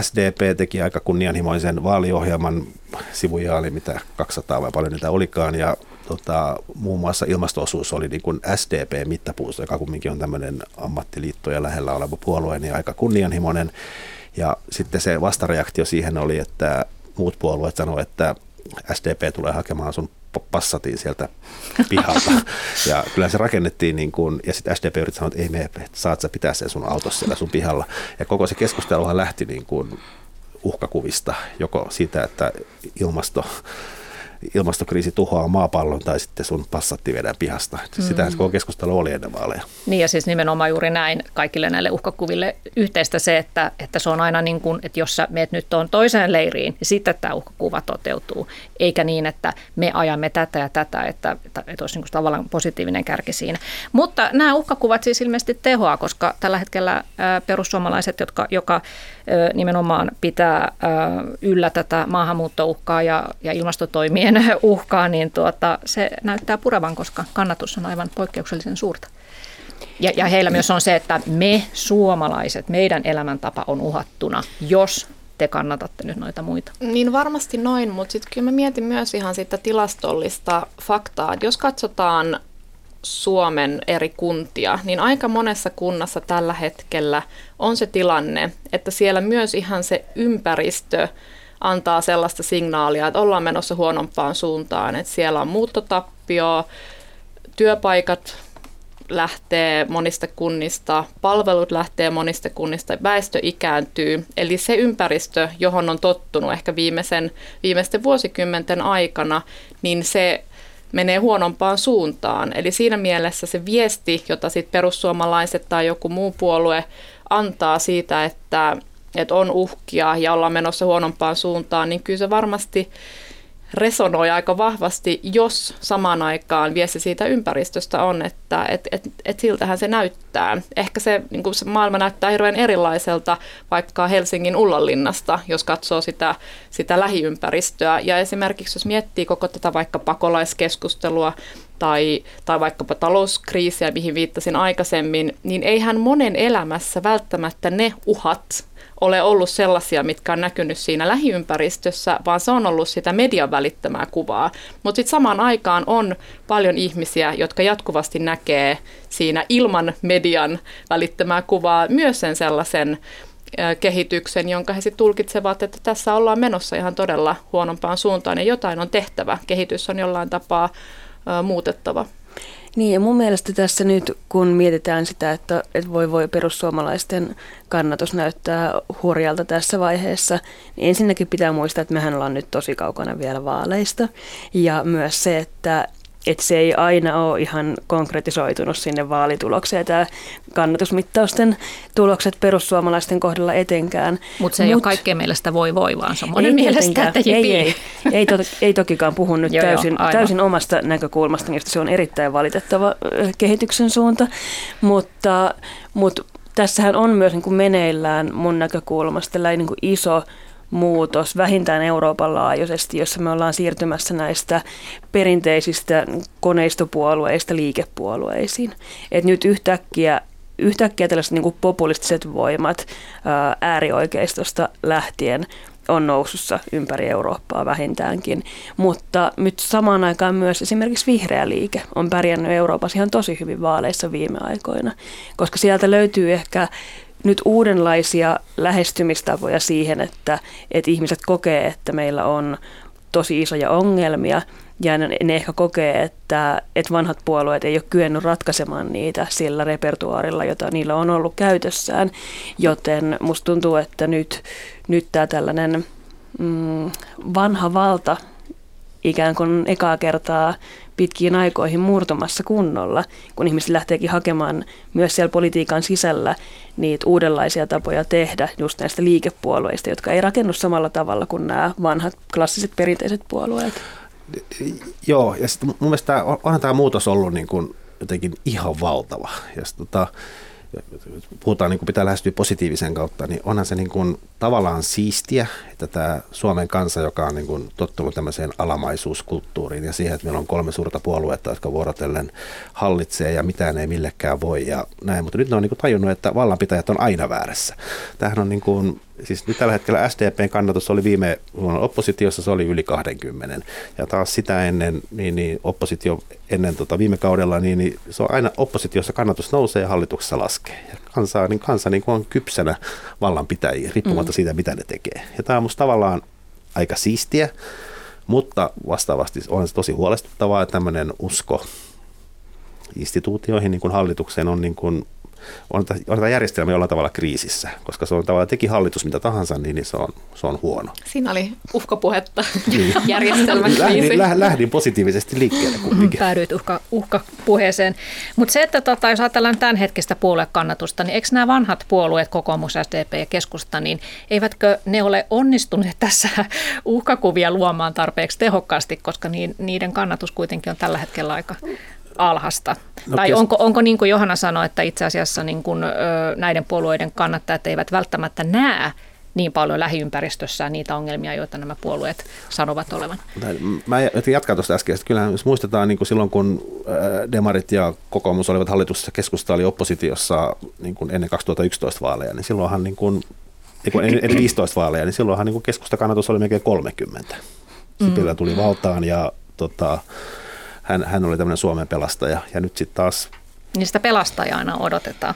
SDP teki aika kunnianhimoisen vaaliohjelman sivujaali, mitä 200 vai paljon niitä olikaan, ja tota, muun muassa ilmastoosuus oli niin kuin SDP-mittapuusto, joka kumminkin on tämmöinen ammattiliittoja lähellä oleva puolue, niin aika kunnianhimoinen. Ja sitten se vastareaktio siihen oli, että muut puolueet sanoivat, että SDP tulee hakemaan sun passatiin sieltä pihalta. Ja kyllä se rakennettiin niin kuin, ja sitten SDP yritti sanoa, että ei me, saat sä pitää sen sun autossa siellä sun pihalla. Ja koko se keskusteluhan lähti niin kuin uhkakuvista, joko siitä, että ilmasto ilmastokriisi tuhoaa maapallon tai sitten sun passatti viedään pihasta. Sitähän mm. keskustelu oli ennen vaaleja. Niin ja siis nimenomaan juuri näin kaikille näille uhkakuville yhteistä se, että, että se on aina niin kuin, että jos sä meet nyt tuon toiseen leiriin, niin sitten tämä uhkakuva toteutuu. Eikä niin, että me ajamme tätä ja tätä, että, että, että olisi niin kuin tavallaan positiivinen kärki siinä. Mutta nämä uhkakuvat siis ilmeisesti tehoaa, koska tällä hetkellä perussuomalaiset, jotka, joka nimenomaan pitää yllä tätä maahanmuuttouhkaa ja, ja ilmastotoimien uhkaa, niin tuota, se näyttää purevan, koska kannatus on aivan poikkeuksellisen suurta. Ja, ja heillä myös on se, että me suomalaiset, meidän elämäntapa on uhattuna, jos te kannatatte nyt noita muita. Niin varmasti noin, mutta sitten kyllä mä mietin myös ihan sitä tilastollista faktaa, että jos katsotaan Suomen eri kuntia, niin aika monessa kunnassa tällä hetkellä on se tilanne, että siellä myös ihan se ympäristö antaa sellaista signaalia, että ollaan menossa huonompaan suuntaan, että siellä on muuttotappio, työpaikat lähtee monista kunnista, palvelut lähtee monista kunnista, väestö ikääntyy. Eli se ympäristö, johon on tottunut ehkä viimeisen, viimeisten vuosikymmenten aikana, niin se menee huonompaan suuntaan. Eli siinä mielessä se viesti, jota sitten perussuomalaiset tai joku muu puolue antaa siitä, että, että on uhkia ja ollaan menossa huonompaan suuntaan, niin kyllä se varmasti resonoi aika vahvasti, jos samaan aikaan viesti siitä ympäristöstä on, että et, et, et siltähän se näyttää. Ehkä se, niin se maailma näyttää hirveän erilaiselta vaikka Helsingin Ullanlinnasta, jos katsoo sitä, sitä lähiympäristöä. Ja esimerkiksi jos miettii koko tätä vaikka pakolaiskeskustelua tai, tai vaikkapa talouskriisiä, mihin viittasin aikaisemmin, niin eihän monen elämässä välttämättä ne uhat, ole ollut sellaisia, mitkä on näkynyt siinä lähiympäristössä, vaan se on ollut sitä median välittämää kuvaa. Mutta sitten samaan aikaan on paljon ihmisiä, jotka jatkuvasti näkee siinä ilman median välittämää kuvaa myös sen sellaisen kehityksen, jonka he sitten tulkitsevat, että tässä ollaan menossa ihan todella huonompaan suuntaan ja jotain on tehtävä. Kehitys on jollain tapaa muutettava. Niin ja mun mielestä tässä nyt, kun mietitään sitä, että, että voi voi perussuomalaisten kannatus näyttää hurjalta tässä vaiheessa, niin ensinnäkin pitää muistaa, että mehän ollaan nyt tosi kaukana vielä vaaleista. Ja myös se, että että se ei aina ole ihan konkretisoitunut sinne vaalitulokseen, tämä kannatusmittausten tulokset perussuomalaisten kohdalla etenkään. Mutta se ei Mut, ole kaikkien mielestä voi voi, vaan se on monen mielestä, että ei, ei, ei, to, ei tokikaan puhu nyt joo, täysin, joo, täysin omasta näkökulmasta, josta se on erittäin valitettava kehityksen suunta, mutta, mutta tässähän on myös niin kuin meneillään mun näkökulmasta tällainen niin kuin iso muutos vähintään Euroopan laajuisesti, jossa me ollaan siirtymässä näistä perinteisistä koneistopuolueista liikepuolueisiin. Et nyt yhtäkkiä yhtäkkiä tällaiset niin populistiset voimat ää, äärioikeistosta lähtien on nousussa ympäri Eurooppaa vähintäänkin. Mutta nyt samaan aikaan myös esimerkiksi vihreä liike on pärjännyt Euroopassa ihan tosi hyvin vaaleissa viime aikoina, koska sieltä löytyy ehkä nyt uudenlaisia lähestymistapoja siihen, että, että ihmiset kokee, että meillä on tosi isoja ongelmia ja ne, ne ehkä kokee, että, että vanhat puolueet ei ole kyennyt ratkaisemaan niitä sillä repertuaarilla, jota niillä on ollut käytössään. Joten musta tuntuu, että nyt, nyt tämä tällainen mm, vanha valta ikään kuin ekaa kertaa pitkiin aikoihin murtumassa kunnolla, kun ihmiset lähteekin hakemaan myös siellä politiikan sisällä niitä uudenlaisia tapoja tehdä just näistä liikepuolueista, jotka ei rakennu samalla tavalla kuin nämä vanhat klassiset perinteiset puolueet. Joo, ja sitten mun mielestä onhan tämä muutos ollut niin kuin jotenkin ihan valtava. Ja sit, tota, puhutaan, niin kuin pitää lähestyä positiivisen kautta, niin onhan se niin kuin tavallaan siistiä, että tämä Suomen kansa, joka on niin kuin tottunut tämmöiseen alamaisuuskulttuuriin ja siihen, että meillä on kolme suurta puoluetta, jotka vuorotellen hallitsee ja mitään ei millekään voi ja näin, mutta nyt ne on niin kuin tajunnut, että vallanpitäjät on aina väärässä. Tämähän on niin kuin siis nyt tällä hetkellä SDPn kannatus oli viime vuonna oppositiossa, se oli yli 20. Ja taas sitä ennen, niin, niin oppositio ennen tota viime kaudella, niin, niin se on aina oppositiossa kannatus nousee ja hallituksessa laskee. Ja kansa, niin kansa niin on kypsänä vallanpitäjiä, riippumatta mm. siitä, mitä ne tekee. Ja tämä on musta tavallaan aika siistiä, mutta vastaavasti on se tosi huolestuttavaa, että tämmöinen usko instituutioihin, niin kuin hallitukseen, on niin kuin on, on tämä järjestelmä jollain tavalla kriisissä, koska se on tavallaan teki hallitus mitä tahansa, niin, niin se, on, se on huono. Siinä oli uhkapuhetta niin. järjestelmän lähdin, lähdin positiivisesti liikkeelle kumminkin. Päädyit uhka, uhkapuheeseen. Mutta se, että tota, jos ajatellaan tämänhetkistä puoluekannatusta, niin eikö nämä vanhat puolueet, kokoomus, SDP ja keskusta, niin eivätkö ne ole onnistuneet tässä uhkakuvia luomaan tarpeeksi tehokkaasti, koska niiden kannatus kuitenkin on tällä hetkellä aika alhasta. No, tai kes... onko, onko niin kuin Johanna sanoi, että itse asiassa niin kuin, ö, näiden puolueiden kannattajat eivät välttämättä näe niin paljon lähiympäristössään niitä ongelmia, joita nämä puolueet sanovat olevan. Mä jatkan tuosta äsken. Kyllähän jos muistetaan niin kuin silloin, kun Demarit ja kokoomus olivat hallituksessa, keskusta oli oppositiossa niin kuin ennen 2011 vaaleja, niin silloinhan niin kuin, ennen 15 vaaleja, niin silloinhan niin kuin keskustakannatus oli melkein 30. Sipilä tuli valtaan ja tota, hän, hän oli tämmöinen Suomen pelastaja ja nyt sitten taas... Niin sitä pelastajaa aina odotetaan.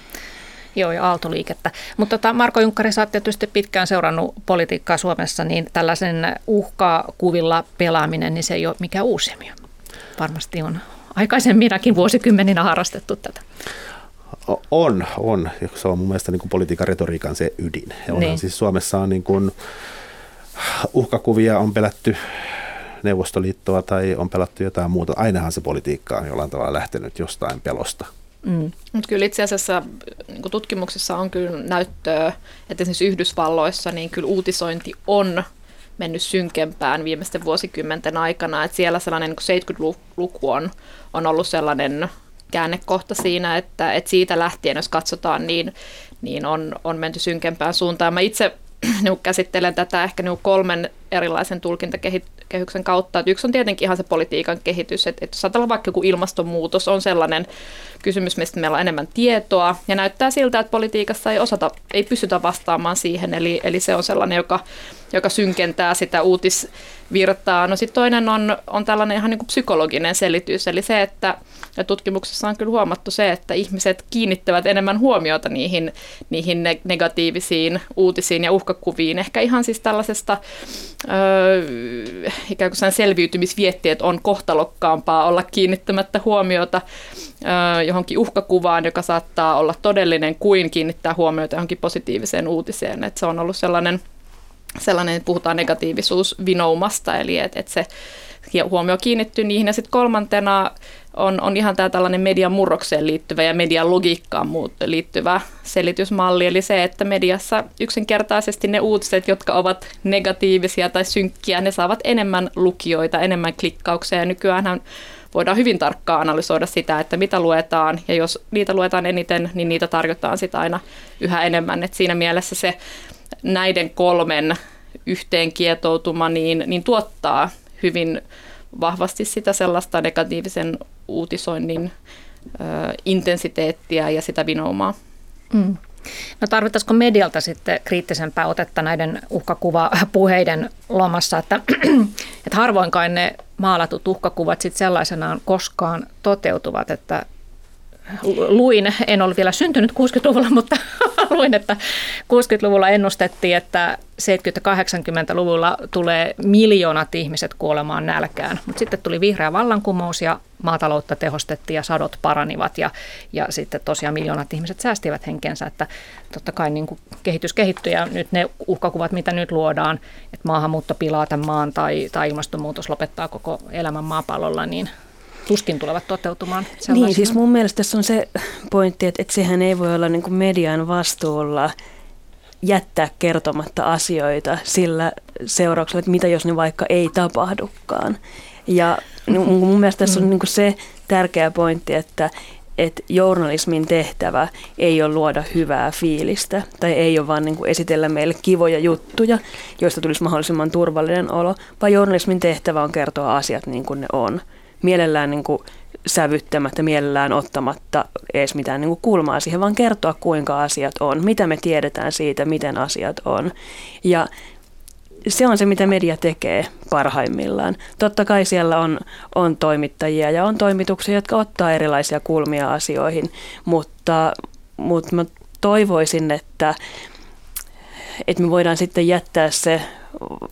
Joo, ja aaltoliikettä. Mutta tota, Marko Junkkari, sä oot tietysti pitkään seurannut politiikkaa Suomessa, niin tällaisen uhkakuvilla pelaaminen, niin se ei ole mikään uusi Varmasti on aikaisemminakin vuosikymmeninä harrastettu tätä. On, on. Se on mun mielestä niin kuin politiikan retoriikan se ydin. Ja niin. siis Suomessa on niin kuin, uhkakuvia on pelätty Neuvostoliittoa tai on pelattu jotain muuta. Ainahan se politiikka on jollain tavalla lähtenyt jostain pelosta. Mm. Mutta kyllä itse asiassa niin tutkimuksissa on kyllä näyttöä, että esimerkiksi Yhdysvalloissa niin kyllä uutisointi on mennyt synkempään viimeisten vuosikymmenten aikana. Että siellä sellainen niin 70-luku on, on ollut sellainen käännekohta siinä, että, että siitä lähtien, jos katsotaan, niin, niin on, on menty synkempään suuntaan. Mä itse niin käsittelen tätä ehkä niin kolmen erilaisen tulkintakehyksen kautta. Että yksi on tietenkin ihan se politiikan kehitys, että, että jos ajatellaan vaikka joku ilmastonmuutos on sellainen kysymys, mistä meillä on enemmän tietoa, ja näyttää siltä, että politiikassa ei osata, ei pystytä vastaamaan siihen, eli, eli se on sellainen, joka, joka synkentää sitä uutisvirtaa. No sitten toinen on, on tällainen ihan niin kuin psykologinen selitys, eli se, että ja tutkimuksessa on kyllä huomattu se, että ihmiset kiinnittävät enemmän huomiota niihin, niihin negatiivisiin uutisiin ja uhkakuviin. Ehkä ihan siis tällaisesta öö, ikään kuin selviytymisvietti, että on kohtalokkaampaa olla kiinnittämättä huomiota johonkin uhkakuvaan, joka saattaa olla todellinen, kuin kiinnittää huomiota johonkin positiiviseen uutiseen. Että se on ollut sellainen, sellainen puhutaan negatiivisuusvinoumasta, eli että et se huomio kiinnittyy niihin. Ja sitten kolmantena on, on ihan tämä tällainen median murrokseen liittyvä ja median logiikkaan liittyvä selitysmalli. Eli se, että mediassa yksinkertaisesti ne uutiset, jotka ovat negatiivisia tai synkkiä, ne saavat enemmän lukijoita, enemmän klikkauksia. Ja nykyään voidaan hyvin tarkkaan analysoida sitä, että mitä luetaan. Ja jos niitä luetaan eniten, niin niitä tarjotaan sitä aina yhä enemmän. Et siinä mielessä se näiden kolmen yhteen kietoutuma niin, niin tuottaa hyvin vahvasti sitä sellaista negatiivisen uutisoinnin ö, intensiteettiä ja sitä vinoumaa. Mm. No tarvittaisiko medialta sitten kriittisempää otetta näiden uhkakuvapuheiden lomassa, että, että harvoinkaan ne maalatut uhkakuvat sitten sellaisenaan koskaan toteutuvat, että luin, en ollut vielä syntynyt 60-luvulla, mutta luin, että 60-luvulla ennustettiin, että 70-80-luvulla tulee miljoonat ihmiset kuolemaan nälkään. Mutta sitten tuli vihreä vallankumous ja maataloutta tehostettiin ja sadot paranivat ja, ja sitten tosiaan miljoonat ihmiset säästivät henkensä, että totta kai niin kehitys kehittyy ja nyt ne uhkakuvat, mitä nyt luodaan, että maahanmuutto pilaa tämän maan tai, tai ilmastonmuutos lopettaa koko elämän maapallolla, niin tuskin tulevat toteutumaan. Niin, siis mun mielestä tässä on se pointti, että, että sehän ei voi olla niin kuin median vastuulla jättää kertomatta asioita sillä seurauksella, että mitä jos ne vaikka ei tapahdukaan. Ja mun mielestä tässä on mm. niin kuin se tärkeä pointti, että, että journalismin tehtävä ei ole luoda hyvää fiilistä tai ei ole vaan niin kuin esitellä meille kivoja juttuja, joista tulisi mahdollisimman turvallinen olo, vaan journalismin tehtävä on kertoa asiat niin kuin ne on mielellään niin kuin sävyttämättä, mielellään ottamatta edes mitään niin kuin kulmaa siihen, vaan kertoa kuinka asiat on, mitä me tiedetään siitä, miten asiat on. Ja se on se, mitä media tekee parhaimmillaan. Totta kai siellä on, on toimittajia ja on toimituksia, jotka ottaa erilaisia kulmia asioihin, mutta, mutta mä toivoisin, että, että me voidaan sitten jättää se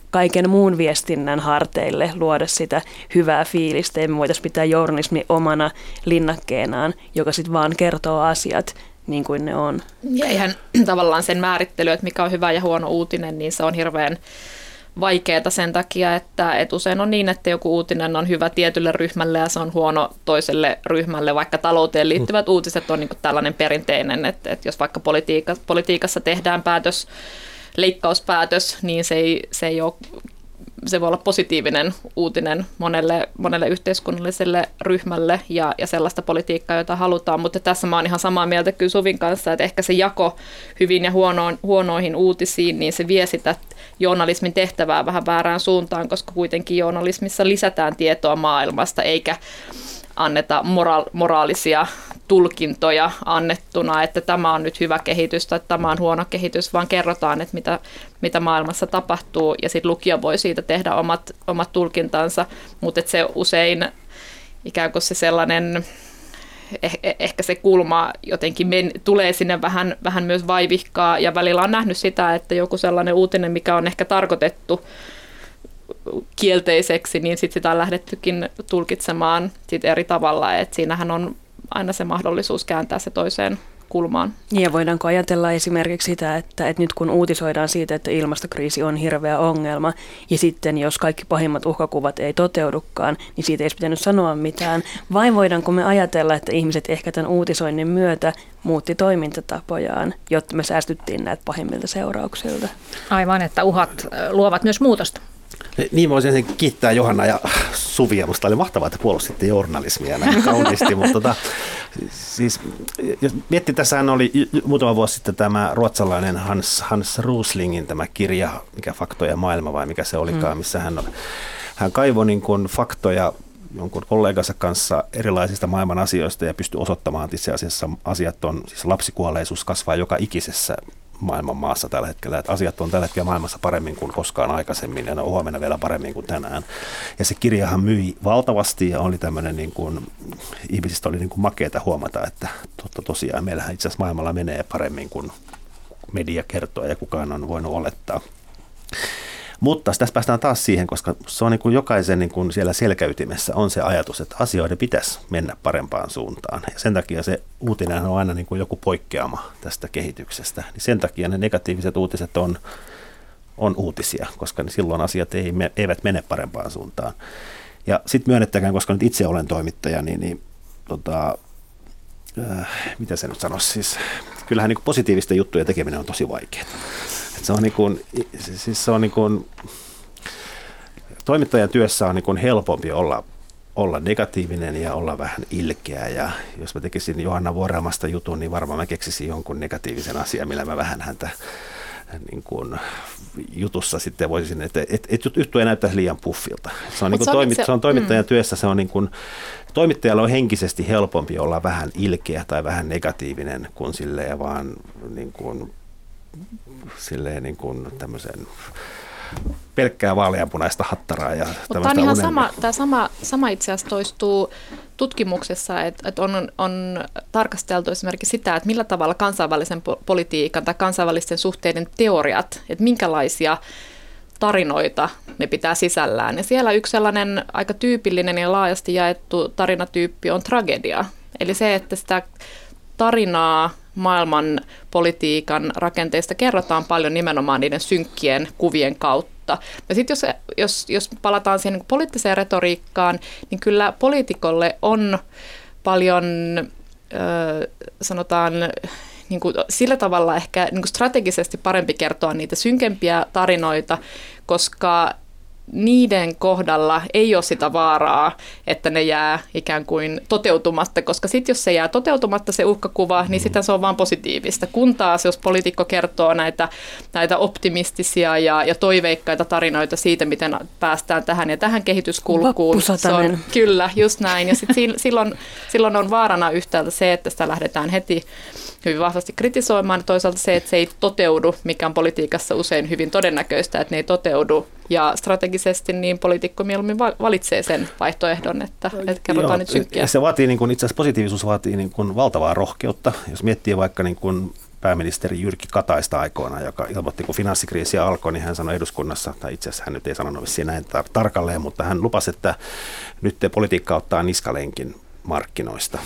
kaiken muun viestinnän harteille luoda sitä hyvää fiilistä. Ja me voitaisiin pitää journalismi omana linnakkeenaan, joka sitten vaan kertoo asiat niin kuin ne on. Ja eihän tavallaan sen määrittely, että mikä on hyvä ja huono uutinen, niin se on hirveän vaikeaa sen takia, että, että usein on niin, että joku uutinen on hyvä tietylle ryhmälle ja se on huono toiselle ryhmälle, vaikka talouteen liittyvät mm. uutiset on niin tällainen perinteinen, että, että jos vaikka politiika, politiikassa tehdään päätös, leikkauspäätös, niin se ei, se ei ole se voi olla positiivinen uutinen monelle, monelle yhteiskunnalliselle ryhmälle ja, ja sellaista politiikkaa, jota halutaan, mutta tässä mä oon ihan samaa mieltä kyllä Suvin kanssa, että ehkä se jako hyvin ja huonoon, huonoihin uutisiin, niin se vie sitä journalismin tehtävää vähän väärään suuntaan, koska kuitenkin journalismissa lisätään tietoa maailmasta, eikä anneta mora- moraalisia tulkintoja annettuna, että tämä on nyt hyvä kehitys tai tämä on huono kehitys, vaan kerrotaan, että mitä, mitä maailmassa tapahtuu ja sitten lukija voi siitä tehdä omat, omat tulkintansa, mutta se usein ikään kuin se sellainen eh, eh, ehkä se kulma jotenkin men, tulee sinne vähän, vähän myös vaivihkaa ja välillä on nähnyt sitä, että joku sellainen uutinen, mikä on ehkä tarkoitettu kielteiseksi, niin sitten sitä on lähdettykin tulkitsemaan sit eri tavalla. Et siinähän on aina se mahdollisuus kääntää se toiseen kulmaan. Ja voidaanko ajatella esimerkiksi sitä, että, että nyt kun uutisoidaan siitä, että ilmastokriisi on hirveä ongelma, ja sitten jos kaikki pahimmat uhkakuvat ei toteudukaan, niin siitä ei pitänyt sanoa mitään, vai voidaanko me ajatella, että ihmiset ehkä tämän uutisoinnin myötä muutti toimintatapojaan, jotta me säästyttiin näitä pahimmilta seurauksilta? Aivan, että uhat luovat myös muutosta. Niin voisin sen kiittää Johanna ja Suvia. Musta oli mahtavaa, että puolustitte journalismia näin kauniisti. mutta tota, siis, jos miettii, tässähän oli muutama vuosi sitten tämä ruotsalainen Hans, Hans Ruslingin tämä kirja, mikä faktoja maailma vai mikä se olikaan, mm. missä hän, hän kaivoi niin kuin faktoja jonkun kollegansa kanssa erilaisista maailman asioista ja pystyi osoittamaan, että itse asiassa asiat on, siis lapsikuolleisuus kasvaa joka ikisessä maailman maassa tällä hetkellä, että asiat on tällä hetkellä maailmassa paremmin kuin koskaan aikaisemmin ja ne on huomenna vielä paremmin kuin tänään. Ja se kirjahan myi valtavasti ja oli tämmöinen niin kuin, ihmisistä oli niin kuin makeeta huomata, että totta tosiaan meillähän itse asiassa maailmalla menee paremmin kuin media kertoo ja kukaan on voinut olettaa. Mutta tässä päästään taas siihen, koska se on niin kuin jokaisen niin kuin siellä selkäytimessä on se ajatus, että asioiden pitäisi mennä parempaan suuntaan. Ja sen takia se uutinen on aina niin kuin joku poikkeama tästä kehityksestä. Niin sen takia ne negatiiviset uutiset on, on uutisia, koska silloin asiat ei, eivät mene parempaan suuntaan. Ja sitten myönnettäkään, koska nyt itse olen toimittaja, niin, niin tota, äh, mitä se nyt sanoisi, siis kyllähän niin positiivisten juttujen tekeminen on tosi vaikeaa. Se on, niin kuin, siis se on niin kuin, toimittajan työssä on niin kuin helpompi olla, olla negatiivinen ja olla vähän ilkeä. Ja jos mä tekisin Johanna Vuorelmasta jutun, niin varmaan mä keksisin jonkun negatiivisen asian, millä mä vähän häntä niin kuin jutussa sitten voisin, että et, et juttu ei näyttäisi liian puffilta. Se on, niin kuin se, toimi, se, se on toimittajan mm. työssä, se on niin kuin, toimittajalla on henkisesti helpompi olla vähän ilkeä tai vähän negatiivinen kuin silleen vaan niin kuin silleen niin kuin tämmöisen pelkkää vaaleanpunaista hattaraa. Ja Mutta tämä, ihan sama, tämä sama, sama itse asiassa toistuu tutkimuksessa, että, että on, on tarkasteltu esimerkiksi sitä, että millä tavalla kansainvälisen politiikan tai kansainvälisten suhteiden teoriat, että minkälaisia tarinoita ne pitää sisällään. Ja siellä yksi sellainen aika tyypillinen ja laajasti jaettu tarinatyyppi on tragedia. Eli se, että sitä tarinaa maailman politiikan rakenteista kerrotaan paljon nimenomaan niiden synkkien kuvien kautta. Ja sitten jos, jos, jos palataan siihen niin poliittiseen retoriikkaan, niin kyllä poliitikolle on paljon, ö, sanotaan, niin kuin sillä tavalla ehkä niin kuin strategisesti parempi kertoa niitä synkempiä tarinoita, koska niiden kohdalla ei ole sitä vaaraa, että ne jää ikään kuin toteutumatta, koska sitten jos se jää toteutumatta se uhkakuva, niin mm. sitten se on vaan positiivista. Kun taas jos poliitikko kertoo näitä, näitä optimistisia ja, ja toiveikkaita tarinoita siitä, miten päästään tähän ja tähän kehityskulkuun. Se on, kyllä, just näin. Ja sit silloin, silloin on vaarana yhtäältä se, että sitä lähdetään heti hyvin vahvasti kritisoimaan. Ja toisaalta se, että se ei toteudu, mikä on politiikassa usein hyvin todennäköistä, että ne ei toteudu. Ja strategisesti niin poliitikko mieluummin valitsee sen vaihtoehdon, että, että kerrotaan Joo, nyt synkkiä. Se vaatii, niin kuin, itse asiassa positiivisuus vaatii niin kuin valtavaa rohkeutta. Jos miettii vaikka niin kuin pääministeri Jyrki Kataista aikoina, joka ilmoitti, kun finanssikriisi alkoi, niin hän sanoi eduskunnassa, tai itse asiassa hän nyt ei sanonut vissiin näin tar- tarkalleen, mutta hän lupasi, että nyt te politiikka ottaa niskalenkin markkinoista.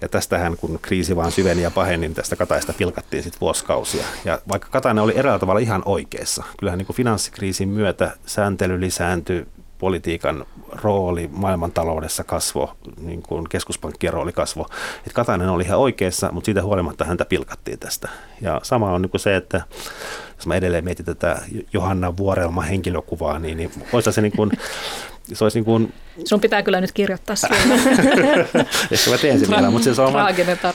Ja tästähän, kun kriisi vaan syveni ja paheni, niin tästä Kataista pilkattiin sitten vuosikausia. Ja vaikka Katainen oli eräällä tavalla ihan oikeassa, kyllähän niin kuin finanssikriisin myötä sääntely lisääntyi, politiikan rooli maailmantaloudessa kasvo, niin kuin keskuspankkien rooli kasvo. Et Katainen oli ihan oikeassa, mutta siitä huolimatta häntä pilkattiin tästä. Ja sama on niin kuin se, että jos mä edelleen mietin tätä Johanna Vuorelma henkilökuvaa, niin, niin olisi se niin kuin, se olisi niin kuin... Sun pitää kyllä nyt kirjoittaa siellä. Ehkä mä teen sen vielä, mutta se on.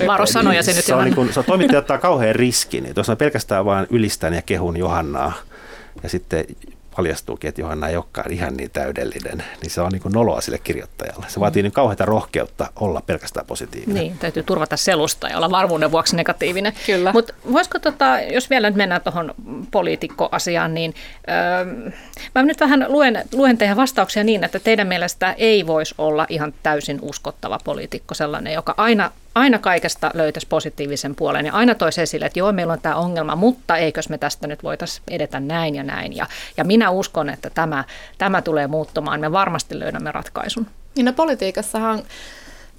Varo sanoja se nyt se on, niin kuin, se on toimittaja ottaa kauhean riskin, jos mä pelkästään vaan ylistän ja kehun Johannaa, ja sitten paljastuukin, että Johanna ei olekaan ihan niin täydellinen, niin se on niin kuin noloa sille kirjoittajalle. Se vaatii niin kauheita rohkeutta olla pelkästään positiivinen. Niin, täytyy turvata selusta ja olla varmuuden vuoksi negatiivinen. Kyllä. Mutta voisiko, tota, jos vielä nyt mennään tuohon poliitikkoasiaan, niin öö, mä nyt vähän luen, luen teidän vastauksia niin, että teidän mielestä ei voisi olla ihan täysin uskottava poliitikko sellainen, joka aina aina kaikesta löytäisi positiivisen puolen ja aina toisi esille, että joo, meillä on tämä ongelma, mutta eikös me tästä nyt voitaisiin edetä näin ja näin. Ja, ja minä uskon, että tämä, tämä tulee muuttumaan. Me varmasti löydämme ratkaisun. Niin no politiikassahan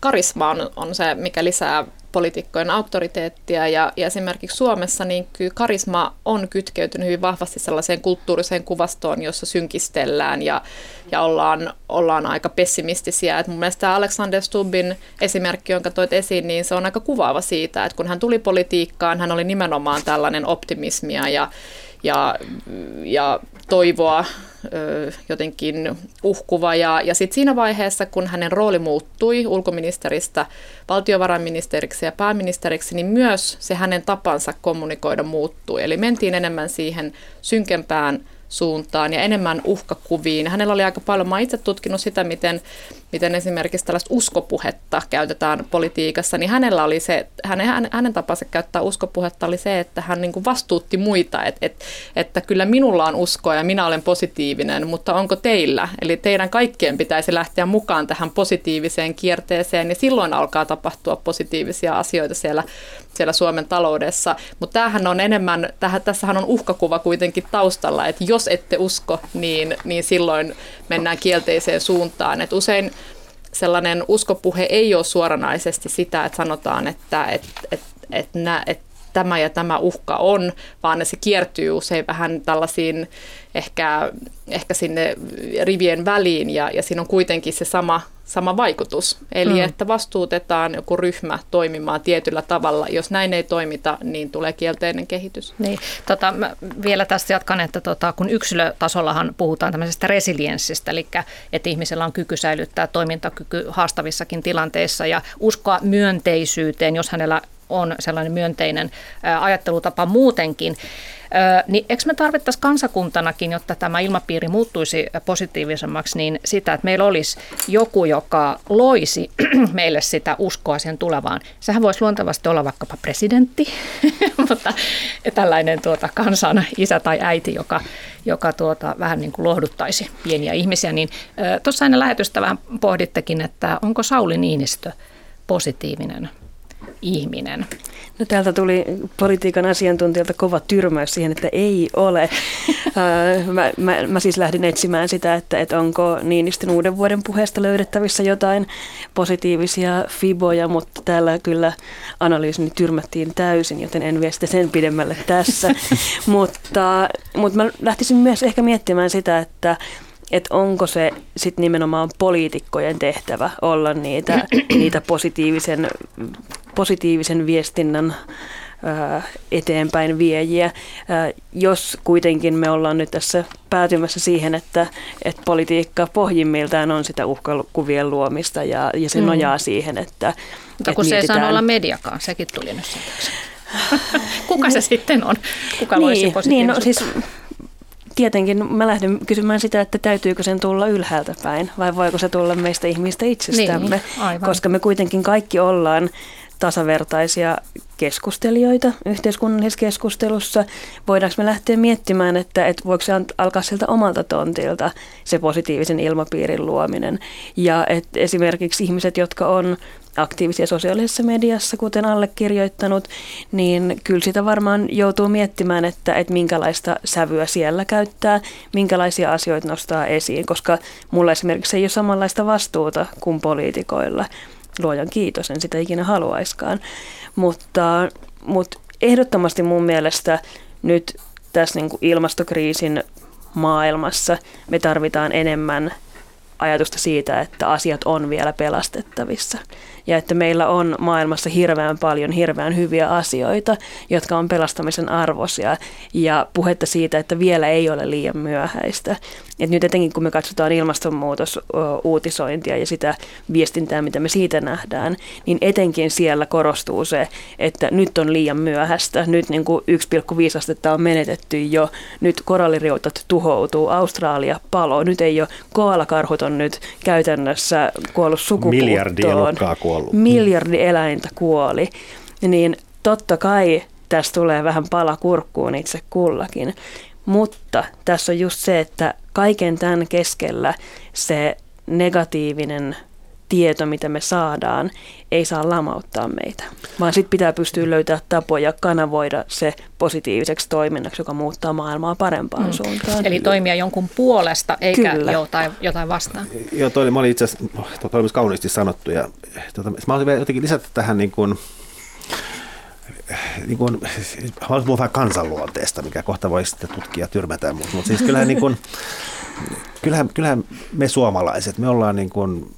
karisma on, on se, mikä lisää poliitikkojen auktoriteettia ja, ja esimerkiksi Suomessa niin kyllä karisma on kytkeytynyt hyvin vahvasti sellaiseen kulttuuriseen kuvastoon, jossa synkistellään ja, ja ollaan, ollaan aika pessimistisiä. Et mun mielestä Alexander Stubbin esimerkki, jonka toit esiin, niin se on aika kuvaava siitä, että kun hän tuli politiikkaan, hän oli nimenomaan tällainen optimismia ja, ja, ja toivoa jotenkin uhkuva. Ja, ja sitten siinä vaiheessa, kun hänen rooli muuttui ulkoministeristä valtiovarainministeriksi ja pääministeriksi, niin myös se hänen tapansa kommunikoida muuttui. Eli mentiin enemmän siihen synkempään suuntaan ja enemmän uhkakuviin. Hänellä oli aika paljon, mä itse tutkinut sitä, miten, miten esimerkiksi tällaista uskopuhetta käytetään politiikassa, niin hänellä oli se, hänen, hänen tapansa käyttää uskopuhetta oli se, että hän niin kuin vastuutti muita, että, että, että kyllä minulla on uskoa ja minä olen positiivinen, mutta onko teillä? Eli teidän kaikkien pitäisi lähteä mukaan tähän positiiviseen kierteeseen ja silloin alkaa tapahtua positiivisia asioita siellä, siellä Suomen taloudessa. Mutta tämähän on enemmän, tähän, tässähän on uhkakuva kuitenkin taustalla, että jos ette usko, niin, niin silloin mennään kielteiseen suuntaan. Et usein sellainen uskopuhe ei ole suoranaisesti sitä, että sanotaan, että et, et, et, nä, et tämä ja tämä uhka on, vaan se kiertyy usein vähän tällaisiin ehkä, ehkä sinne rivien väliin ja, ja siinä on kuitenkin se sama, sama vaikutus. Eli mm. että vastuutetaan joku ryhmä toimimaan tietyllä tavalla. Jos näin ei toimita, niin tulee kielteinen kehitys. Niin, tota, mä vielä tästä jatkan, että tota, kun yksilötasollahan puhutaan tämmöisestä resilienssistä, eli että ihmisellä on kyky säilyttää toimintakyky haastavissakin tilanteissa ja uskoa myönteisyyteen, jos hänellä on sellainen myönteinen ajattelutapa muutenkin. Niin eikö me tarvittaisiin kansakuntanakin, jotta tämä ilmapiiri muuttuisi positiivisemmaksi, niin sitä, että meillä olisi joku, joka loisi meille sitä uskoa sen tulevaan. Sehän voisi luontevasti olla vaikkapa presidentti, mutta tällainen tuota, kansan isä tai äiti, joka, joka tuota, vähän niin kuin lohduttaisi pieniä ihmisiä. Niin, tuossa ennen lähetystä vähän pohdittekin, että onko Sauli Niinistö positiivinen ihminen? No täältä tuli politiikan asiantuntijalta kova tyrmäys siihen, että ei ole. mä, mä, mä siis lähdin etsimään sitä, että, että onko Niinistön uuden vuoden puheesta löydettävissä jotain positiivisia fiboja, mutta täällä kyllä analyysini tyrmättiin täysin, joten en vie sitä sen pidemmälle tässä. mutta, mutta mä lähtisin myös ehkä miettimään sitä, että että onko se sitten nimenomaan poliitikkojen tehtävä olla niitä, niitä positiivisen, positiivisen viestinnän eteenpäin viejiä, jos kuitenkin me ollaan nyt tässä päätymässä siihen, että, että politiikka pohjimmiltaan on sitä uhkakuvien luomista ja, ja se mm. nojaa siihen, että Mutta kun että se ei saa olla mediakaan, sekin tuli nyt Kuka se sitten on? Kuka niin, niin, no, siis tietenkin mä lähden kysymään sitä, että täytyykö sen tulla ylhäältä päin vai voiko se tulla meistä ihmistä itsestämme, niin, koska me kuitenkin kaikki ollaan tasavertaisia keskustelijoita yhteiskunnallisessa keskustelussa. Voidaanko me lähteä miettimään, että, että voiko se alkaa sieltä omalta tontilta se positiivisen ilmapiirin luominen. Ja että esimerkiksi ihmiset, jotka on aktiivisia sosiaalisessa mediassa, kuten allekirjoittanut, niin kyllä sitä varmaan joutuu miettimään, että, että minkälaista sävyä siellä käyttää, minkälaisia asioita nostaa esiin, koska mulla esimerkiksi ei ole samanlaista vastuuta kuin poliitikoilla luojan kiitos, en sitä ikinä haluaiskaan. Mutta, mutta ehdottomasti mun mielestä nyt tässä niin kuin ilmastokriisin maailmassa me tarvitaan enemmän ajatusta siitä, että asiat on vielä pelastettavissa ja että meillä on maailmassa hirveän paljon hirveän hyviä asioita, jotka on pelastamisen arvoisia ja puhetta siitä, että vielä ei ole liian myöhäistä. Et nyt etenkin kun me katsotaan ilmastonmuutos-uutisointia ja sitä viestintää, mitä me siitä nähdään, niin etenkin siellä korostuu se, että nyt on liian myöhäistä. Nyt niin kuin 1,5 astetta on menetetty jo, nyt koralliriutat tuhoutuu, Australia palo, nyt ei ole, koalakarhut on nyt käytännössä kuollut sukupuuttoon. Miljardi elokkaa kuollut. Miljardi eläintä kuoli. Niin totta kai tässä tulee vähän pala kurkkuun itse kullakin. Mutta tässä on just se, että kaiken tämän keskellä se negatiivinen tieto, mitä me saadaan, ei saa lamauttaa meitä, vaan sitten pitää pystyä löytää tapoja kanavoida se positiiviseksi toiminnaksi, joka muuttaa maailmaa parempaan mm. suuntaan. Eli toimia jonkun puolesta eikä Kyllä. Jotain, jotain vastaan. Joo, toi, mä olin itse asiassa, toi oli kauniisti sanottu ja tota, mä olisin jotenkin lisätä tähän niin kuin, niin kuin, haluaisin puhua vähän kansanluonteesta, mikä kohta voi sitten tutkia tyrmätä, mutta, mutta siis kyllähän, niin kuin, kyllähän, kyllähän me suomalaiset, me ollaan niin kuin,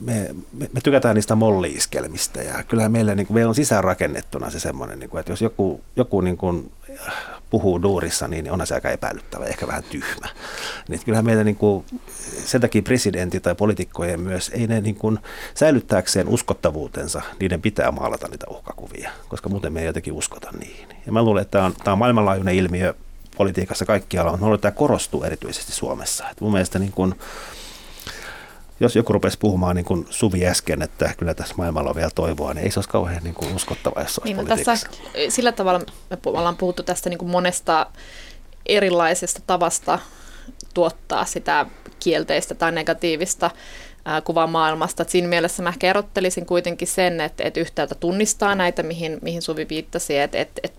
me, me, me tykätään niistä molliiskelmistä ja kyllähän meillä, niin kuin, meillä on sisäänrakennettuna se semmoinen, niin kuin, että jos joku, joku niin kuin, puhuu duurissa, niin onhan se aika epäilyttävä, ehkä vähän tyhmä. Niin kyllähän meillä niin kuin, sen takia presidentti tai poliitikkojen myös, ei ne niin kuin, säilyttääkseen uskottavuutensa, niiden pitää maalata niitä uhkakuvia, koska muuten me ei jotenkin uskota niihin. Ja mä luulen, että tämä on, tämä on maailmanlaajuinen ilmiö politiikassa kaikkialla. Mä luulen, että tämä korostuu erityisesti Suomessa. Et mun mielestä niin kuin, jos joku rupesi puhumaan niin kuin Suvi äsken, että kyllä tässä maailmalla on vielä toivoa, niin ei se olisi kauhean niin kuin uskottava, jos olisi niin, no tässä, Sillä tavalla me ollaan puhuttu tästä niin kuin monesta erilaisesta tavasta tuottaa sitä kielteistä tai negatiivista kuvaa maailmasta. Et siinä mielessä mä ehkä erottelisin kuitenkin sen, että, että yhtäältä tunnistaa näitä, mihin, mihin Suvi viittasi, että, että, että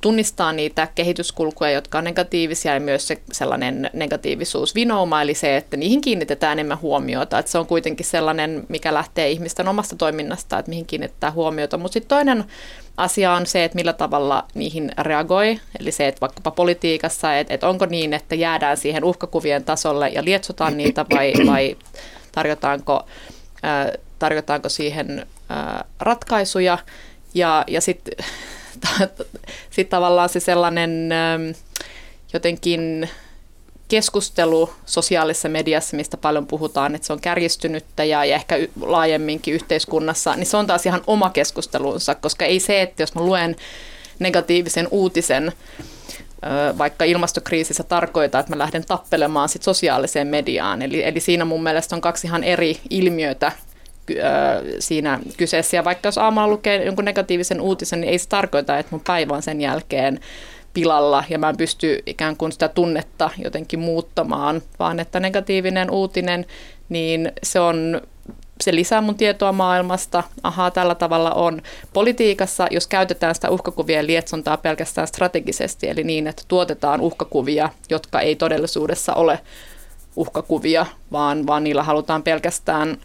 tunnistaa niitä kehityskulkuja, jotka on negatiivisia ja myös se sellainen negatiivisuus vinouma, eli se, että niihin kiinnitetään enemmän huomiota. Että se on kuitenkin sellainen, mikä lähtee ihmisten omasta toiminnasta, että mihin kiinnitetään huomiota. Mutta sitten toinen asia on se, että millä tavalla niihin reagoi, eli se, että vaikkapa politiikassa, että, että onko niin, että jäädään siihen uhkakuvien tasolle ja lietsotaan niitä vai, vai tarjotaanko, äh, tarjotaanko siihen äh, ratkaisuja. Ja, ja sitten sitten tavallaan se sellainen ähm, jotenkin keskustelu sosiaalisessa mediassa, mistä paljon puhutaan, että se on kärjistynyttä ja, ja ehkä laajemminkin yhteiskunnassa, niin se on taas ihan oma keskustelunsa, koska ei se, että jos mä luen negatiivisen uutisen, vaikka ilmastokriisissä tarkoittaa, että mä lähden tappelemaan sit sosiaaliseen mediaan. Eli, eli siinä mun mielestä on kaksi ihan eri ilmiötä, siinä kyseessä. Ja vaikka jos aamulla lukee jonkun negatiivisen uutisen, niin ei se tarkoita, että mun päivä on sen jälkeen pilalla ja mä en pysty ikään kuin sitä tunnetta jotenkin muuttamaan, vaan että negatiivinen uutinen, niin se on se lisää mun tietoa maailmasta, ahaa, tällä tavalla on. Politiikassa, jos käytetään sitä uhkakuvien lietsontaa pelkästään strategisesti, eli niin, että tuotetaan uhkakuvia, jotka ei todellisuudessa ole uhkakuvia, vaan, vaan niillä halutaan pelkästään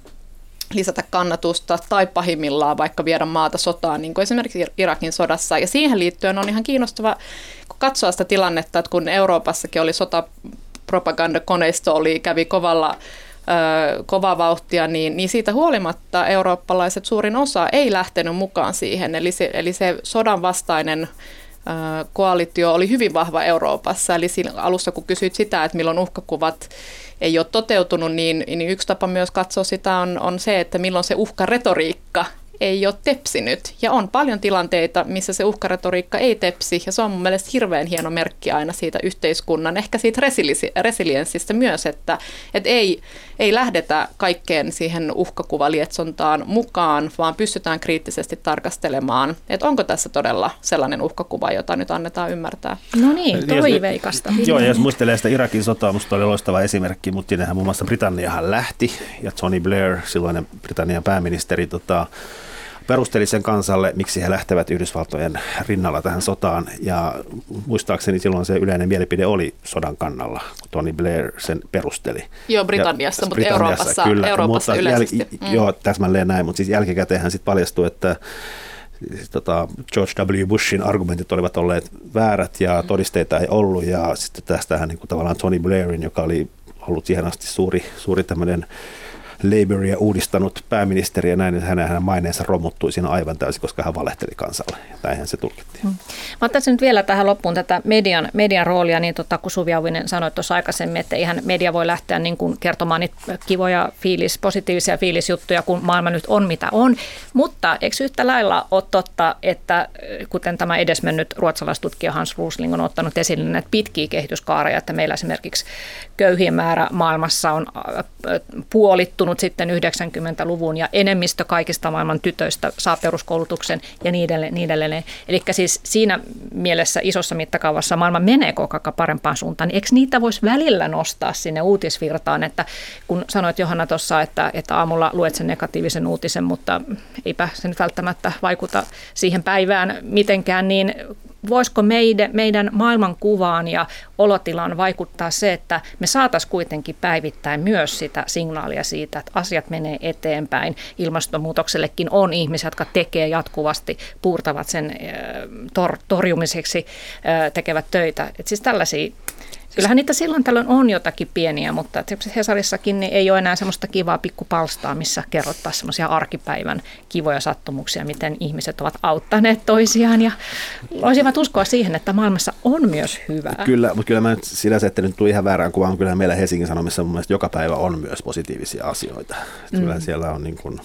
lisätä kannatusta tai pahimmillaan vaikka viedä maata sotaan, niin kuin esimerkiksi Irakin sodassa. Ja siihen liittyen on ihan kiinnostava katsoa sitä tilannetta, että kun Euroopassakin oli sotapropagandakoneisto, oli, kävi kovalla kovaa vauhtia, niin, niin siitä huolimatta eurooppalaiset suurin osa ei lähtenyt mukaan siihen. Eli se, eli se sodan vastainen koalitio oli hyvin vahva Euroopassa. Eli siinä alussa, kun kysyit sitä, että milloin uhkakuvat ei ole toteutunut, niin, niin yksi tapa myös katsoa sitä on, on se, että milloin se uhkaretoriikka ei ole tepsinyt. Ja on paljon tilanteita, missä se uhkaretoriikka ei tepsi, ja se on mun mielestä hirveän hieno merkki aina siitä yhteiskunnan, ehkä siitä resili- resilienssistä myös, että, että ei, ei lähdetä kaikkeen siihen uhkakuvalietsontaan mukaan, vaan pystytään kriittisesti tarkastelemaan, että onko tässä todella sellainen uhkakuva, jota nyt annetaan ymmärtää. No niin, toiveikasta. Joo, ja jos muistelee sitä Irakin sotaa, minusta oli loistava esimerkki, mutta sinnehän muun muassa Britanniahan lähti, ja Tony Blair, silloinen Britannian pääministeri, tota, perusteli sen kansalle, miksi he lähtevät Yhdysvaltojen rinnalla tähän sotaan. Ja muistaakseni silloin se yleinen mielipide oli sodan kannalla, kun Tony Blair sen perusteli. Joo, Britanniassa, ja, mutta Britanniassa, Euroopassa, kyllä, Euroopassa mutta yleisesti. Jäl, mm. Joo, täsmälleen näin, mutta siis jälkikäteen sitten paljastui, että tota George W. Bushin argumentit olivat olleet väärät ja todisteita ei ollut. Ja sitten tästähän niin kuin tavallaan Tony Blairin, joka oli ollut siihen asti suuri, suuri tämmöinen Labouria uudistanut pääministeri ja näin, että hänen, maineensa romuttui siinä aivan täysin, koska hän valehteli kansalle. Näinhän se tulkittiin. Hmm. Mä ottaisin nyt vielä tähän loppuun tätä median, median roolia, niin tota, kun Suvi Auvinen sanoi tuossa aikaisemmin, että ihan media voi lähteä niin kuin kertomaan niitä kivoja fiilis, positiivisia fiilisjuttuja, kun maailma nyt on mitä on. Mutta eikö yhtä lailla ole totta, että kuten tämä edesmennyt ruotsalaistutkija Hans Rusling on ottanut esille näitä pitkiä kehityskaareja, että meillä esimerkiksi köyhien määrä maailmassa on puolittunut sitten 90-luvun ja enemmistö kaikista maailman tytöistä saa peruskoulutuksen ja niin edelleen. Niin edelleen. Eli siis siinä mielessä isossa mittakaavassa maailma menee koko ajan parempaan suuntaan, niin eikö niitä voisi välillä nostaa sinne uutisvirtaan, että kun sanoit Johanna tuossa, että, että aamulla luet sen negatiivisen uutisen, mutta eipä se nyt välttämättä vaikuta siihen päivään mitenkään, niin voisiko meidän, meidän maailmankuvaan ja olotilaan vaikuttaa se, että me saataisiin kuitenkin päivittäin myös sitä signaalia siitä, että asiat menee eteenpäin. Ilmastonmuutoksellekin on ihmisiä, jotka tekee jatkuvasti, puurtavat sen tor- torjumiseksi, tekevät töitä. Et siis tällaisia Kyllähän niitä silloin tällöin on jotakin pieniä, mutta Hesarissakin niin ei ole enää semmoista kivaa pikkupalstaa, missä kerrottaisiin semmoisia arkipäivän kivoja sattumuksia, miten ihmiset ovat auttaneet toisiaan ja voisivat uskoa siihen, että maailmassa on myös hyvää. Kyllä, mutta kyllä mä nyt se, että nyt tuli ihan väärään kuvaan, kyllä meillä Helsingin Sanomissa mun mielestä joka päivä on myös positiivisia asioita. Kyllä mm. siellä on niin kuin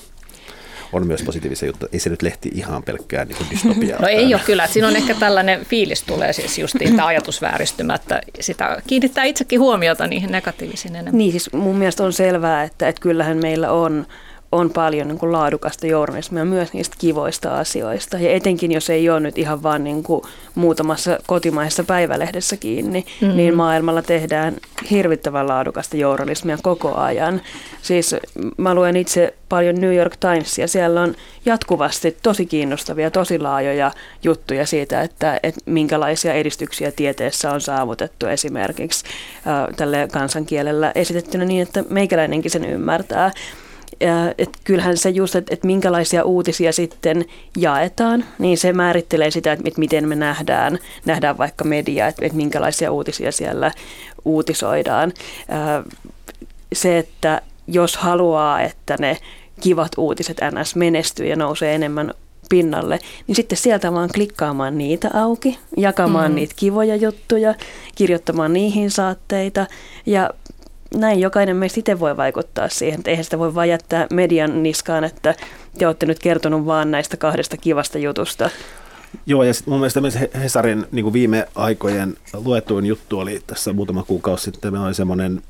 on myös positiivisia juttuja. Ei se nyt lehti ihan pelkkää niin kuin dystopiaa. No ei ole kyllä. Siinä on ehkä tällainen fiilis tulee siis justiin tämä ajatusvääristymä, että sitä kiinnittää itsekin huomiota niihin negatiivisiin enemmän. Niin siis mun mielestä on selvää, että, että kyllähän meillä on on paljon niin kuin laadukasta journalismia myös niistä kivoista asioista. Ja etenkin jos ei ole nyt ihan vaan niin kuin muutamassa kotimaisessa päivälehdessä kiinni, mm-hmm. niin maailmalla tehdään hirvittävän laadukasta journalismia koko ajan. Siis mä luen itse paljon New York Timesia. Siellä on jatkuvasti tosi kiinnostavia, tosi laajoja juttuja siitä, että, että minkälaisia edistyksiä tieteessä on saavutettu esimerkiksi äh, tälle kansankielellä esitettynä niin, että meikäläinenkin sen ymmärtää. Ja, et kyllähän se just, että et minkälaisia uutisia sitten jaetaan, niin se määrittelee sitä, että et miten me nähdään, nähdään vaikka media, että et minkälaisia uutisia siellä uutisoidaan. Se, että jos haluaa, että ne kivat uutiset NS menestyy ja nousee enemmän pinnalle, niin sitten sieltä vaan klikkaamaan niitä auki, jakamaan mm. niitä kivoja juttuja, kirjoittamaan niihin saatteita ja näin jokainen meistä itse voi vaikuttaa siihen. Että eihän sitä voi vain jättää median niskaan, että te olette nyt kertonut vaan näistä kahdesta kivasta jutusta. Joo, ja sitten mun mielestä myös Hesarin niin viime aikojen luetuin juttu oli tässä muutama kuukausi sitten. Meillä oli semmoinen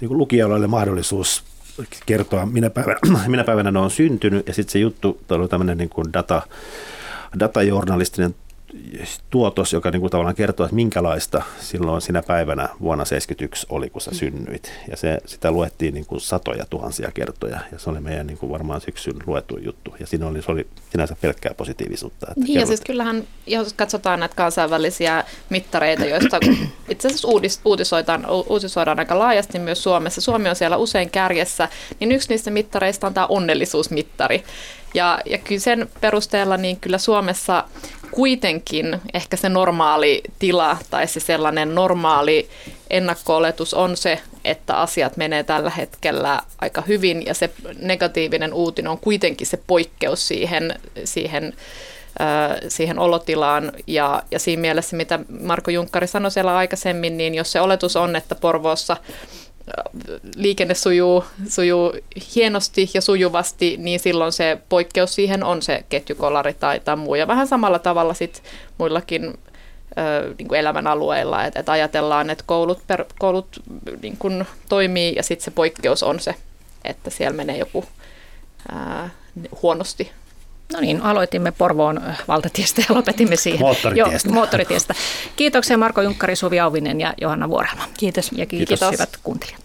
niin kuin lukijoille mahdollisuus kertoa, minä päivänä, minä päivänä ne on syntynyt, ja sitten se juttu oli tämmöinen niin data, datajournalistinen tuotos, joka niin kuin tavallaan kertoo, että minkälaista silloin sinä päivänä vuonna 1971 oli, kun sä mm. synnyit. Ja se, sitä luettiin niin kuin satoja tuhansia kertoja, ja se oli meidän niin kuin varmaan syksyn luettu juttu. Ja siinä oli, se oli sinänsä pelkkää positiivisuutta. Että niin, ja siis kyllähän, jos katsotaan näitä kansainvälisiä mittareita, joista itse asiassa uudis, uutisoidaan, uutisoidaan aika laajasti myös Suomessa. Suomi on siellä usein kärjessä, niin yksi niistä mittareista on tämä onnellisuusmittari. Ja, ja kyllä sen perusteella niin kyllä Suomessa kuitenkin ehkä se normaali tila tai se sellainen normaali ennakko-oletus on se, että asiat menee tällä hetkellä aika hyvin ja se negatiivinen uutinen on kuitenkin se poikkeus siihen, siihen siihen olotilaan. Ja, ja siinä mielessä, mitä Marko Junkkari sanoi siellä aikaisemmin, niin jos se oletus on, että Porvoossa liikenne sujuu, sujuu hienosti ja sujuvasti, niin silloin se poikkeus siihen on se ketjukolari tai, tai muu. Ja vähän samalla tavalla sit muillakin niin kuin elämän alueilla, että, että ajatellaan, että koulut, per, koulut niin kuin toimii ja sitten se poikkeus on se, että siellä menee joku ää, huonosti No niin, aloitimme Porvoon valtatiestä ja lopetimme siihen. Moottoritiestä. Jo, moottoritiestä. Kiitoksia Marko Junkkari, Suvi Auvinen ja Johanna Vuorelma. Kiitos. Ja kiitos, kiitos. hyvät kuuntelijat.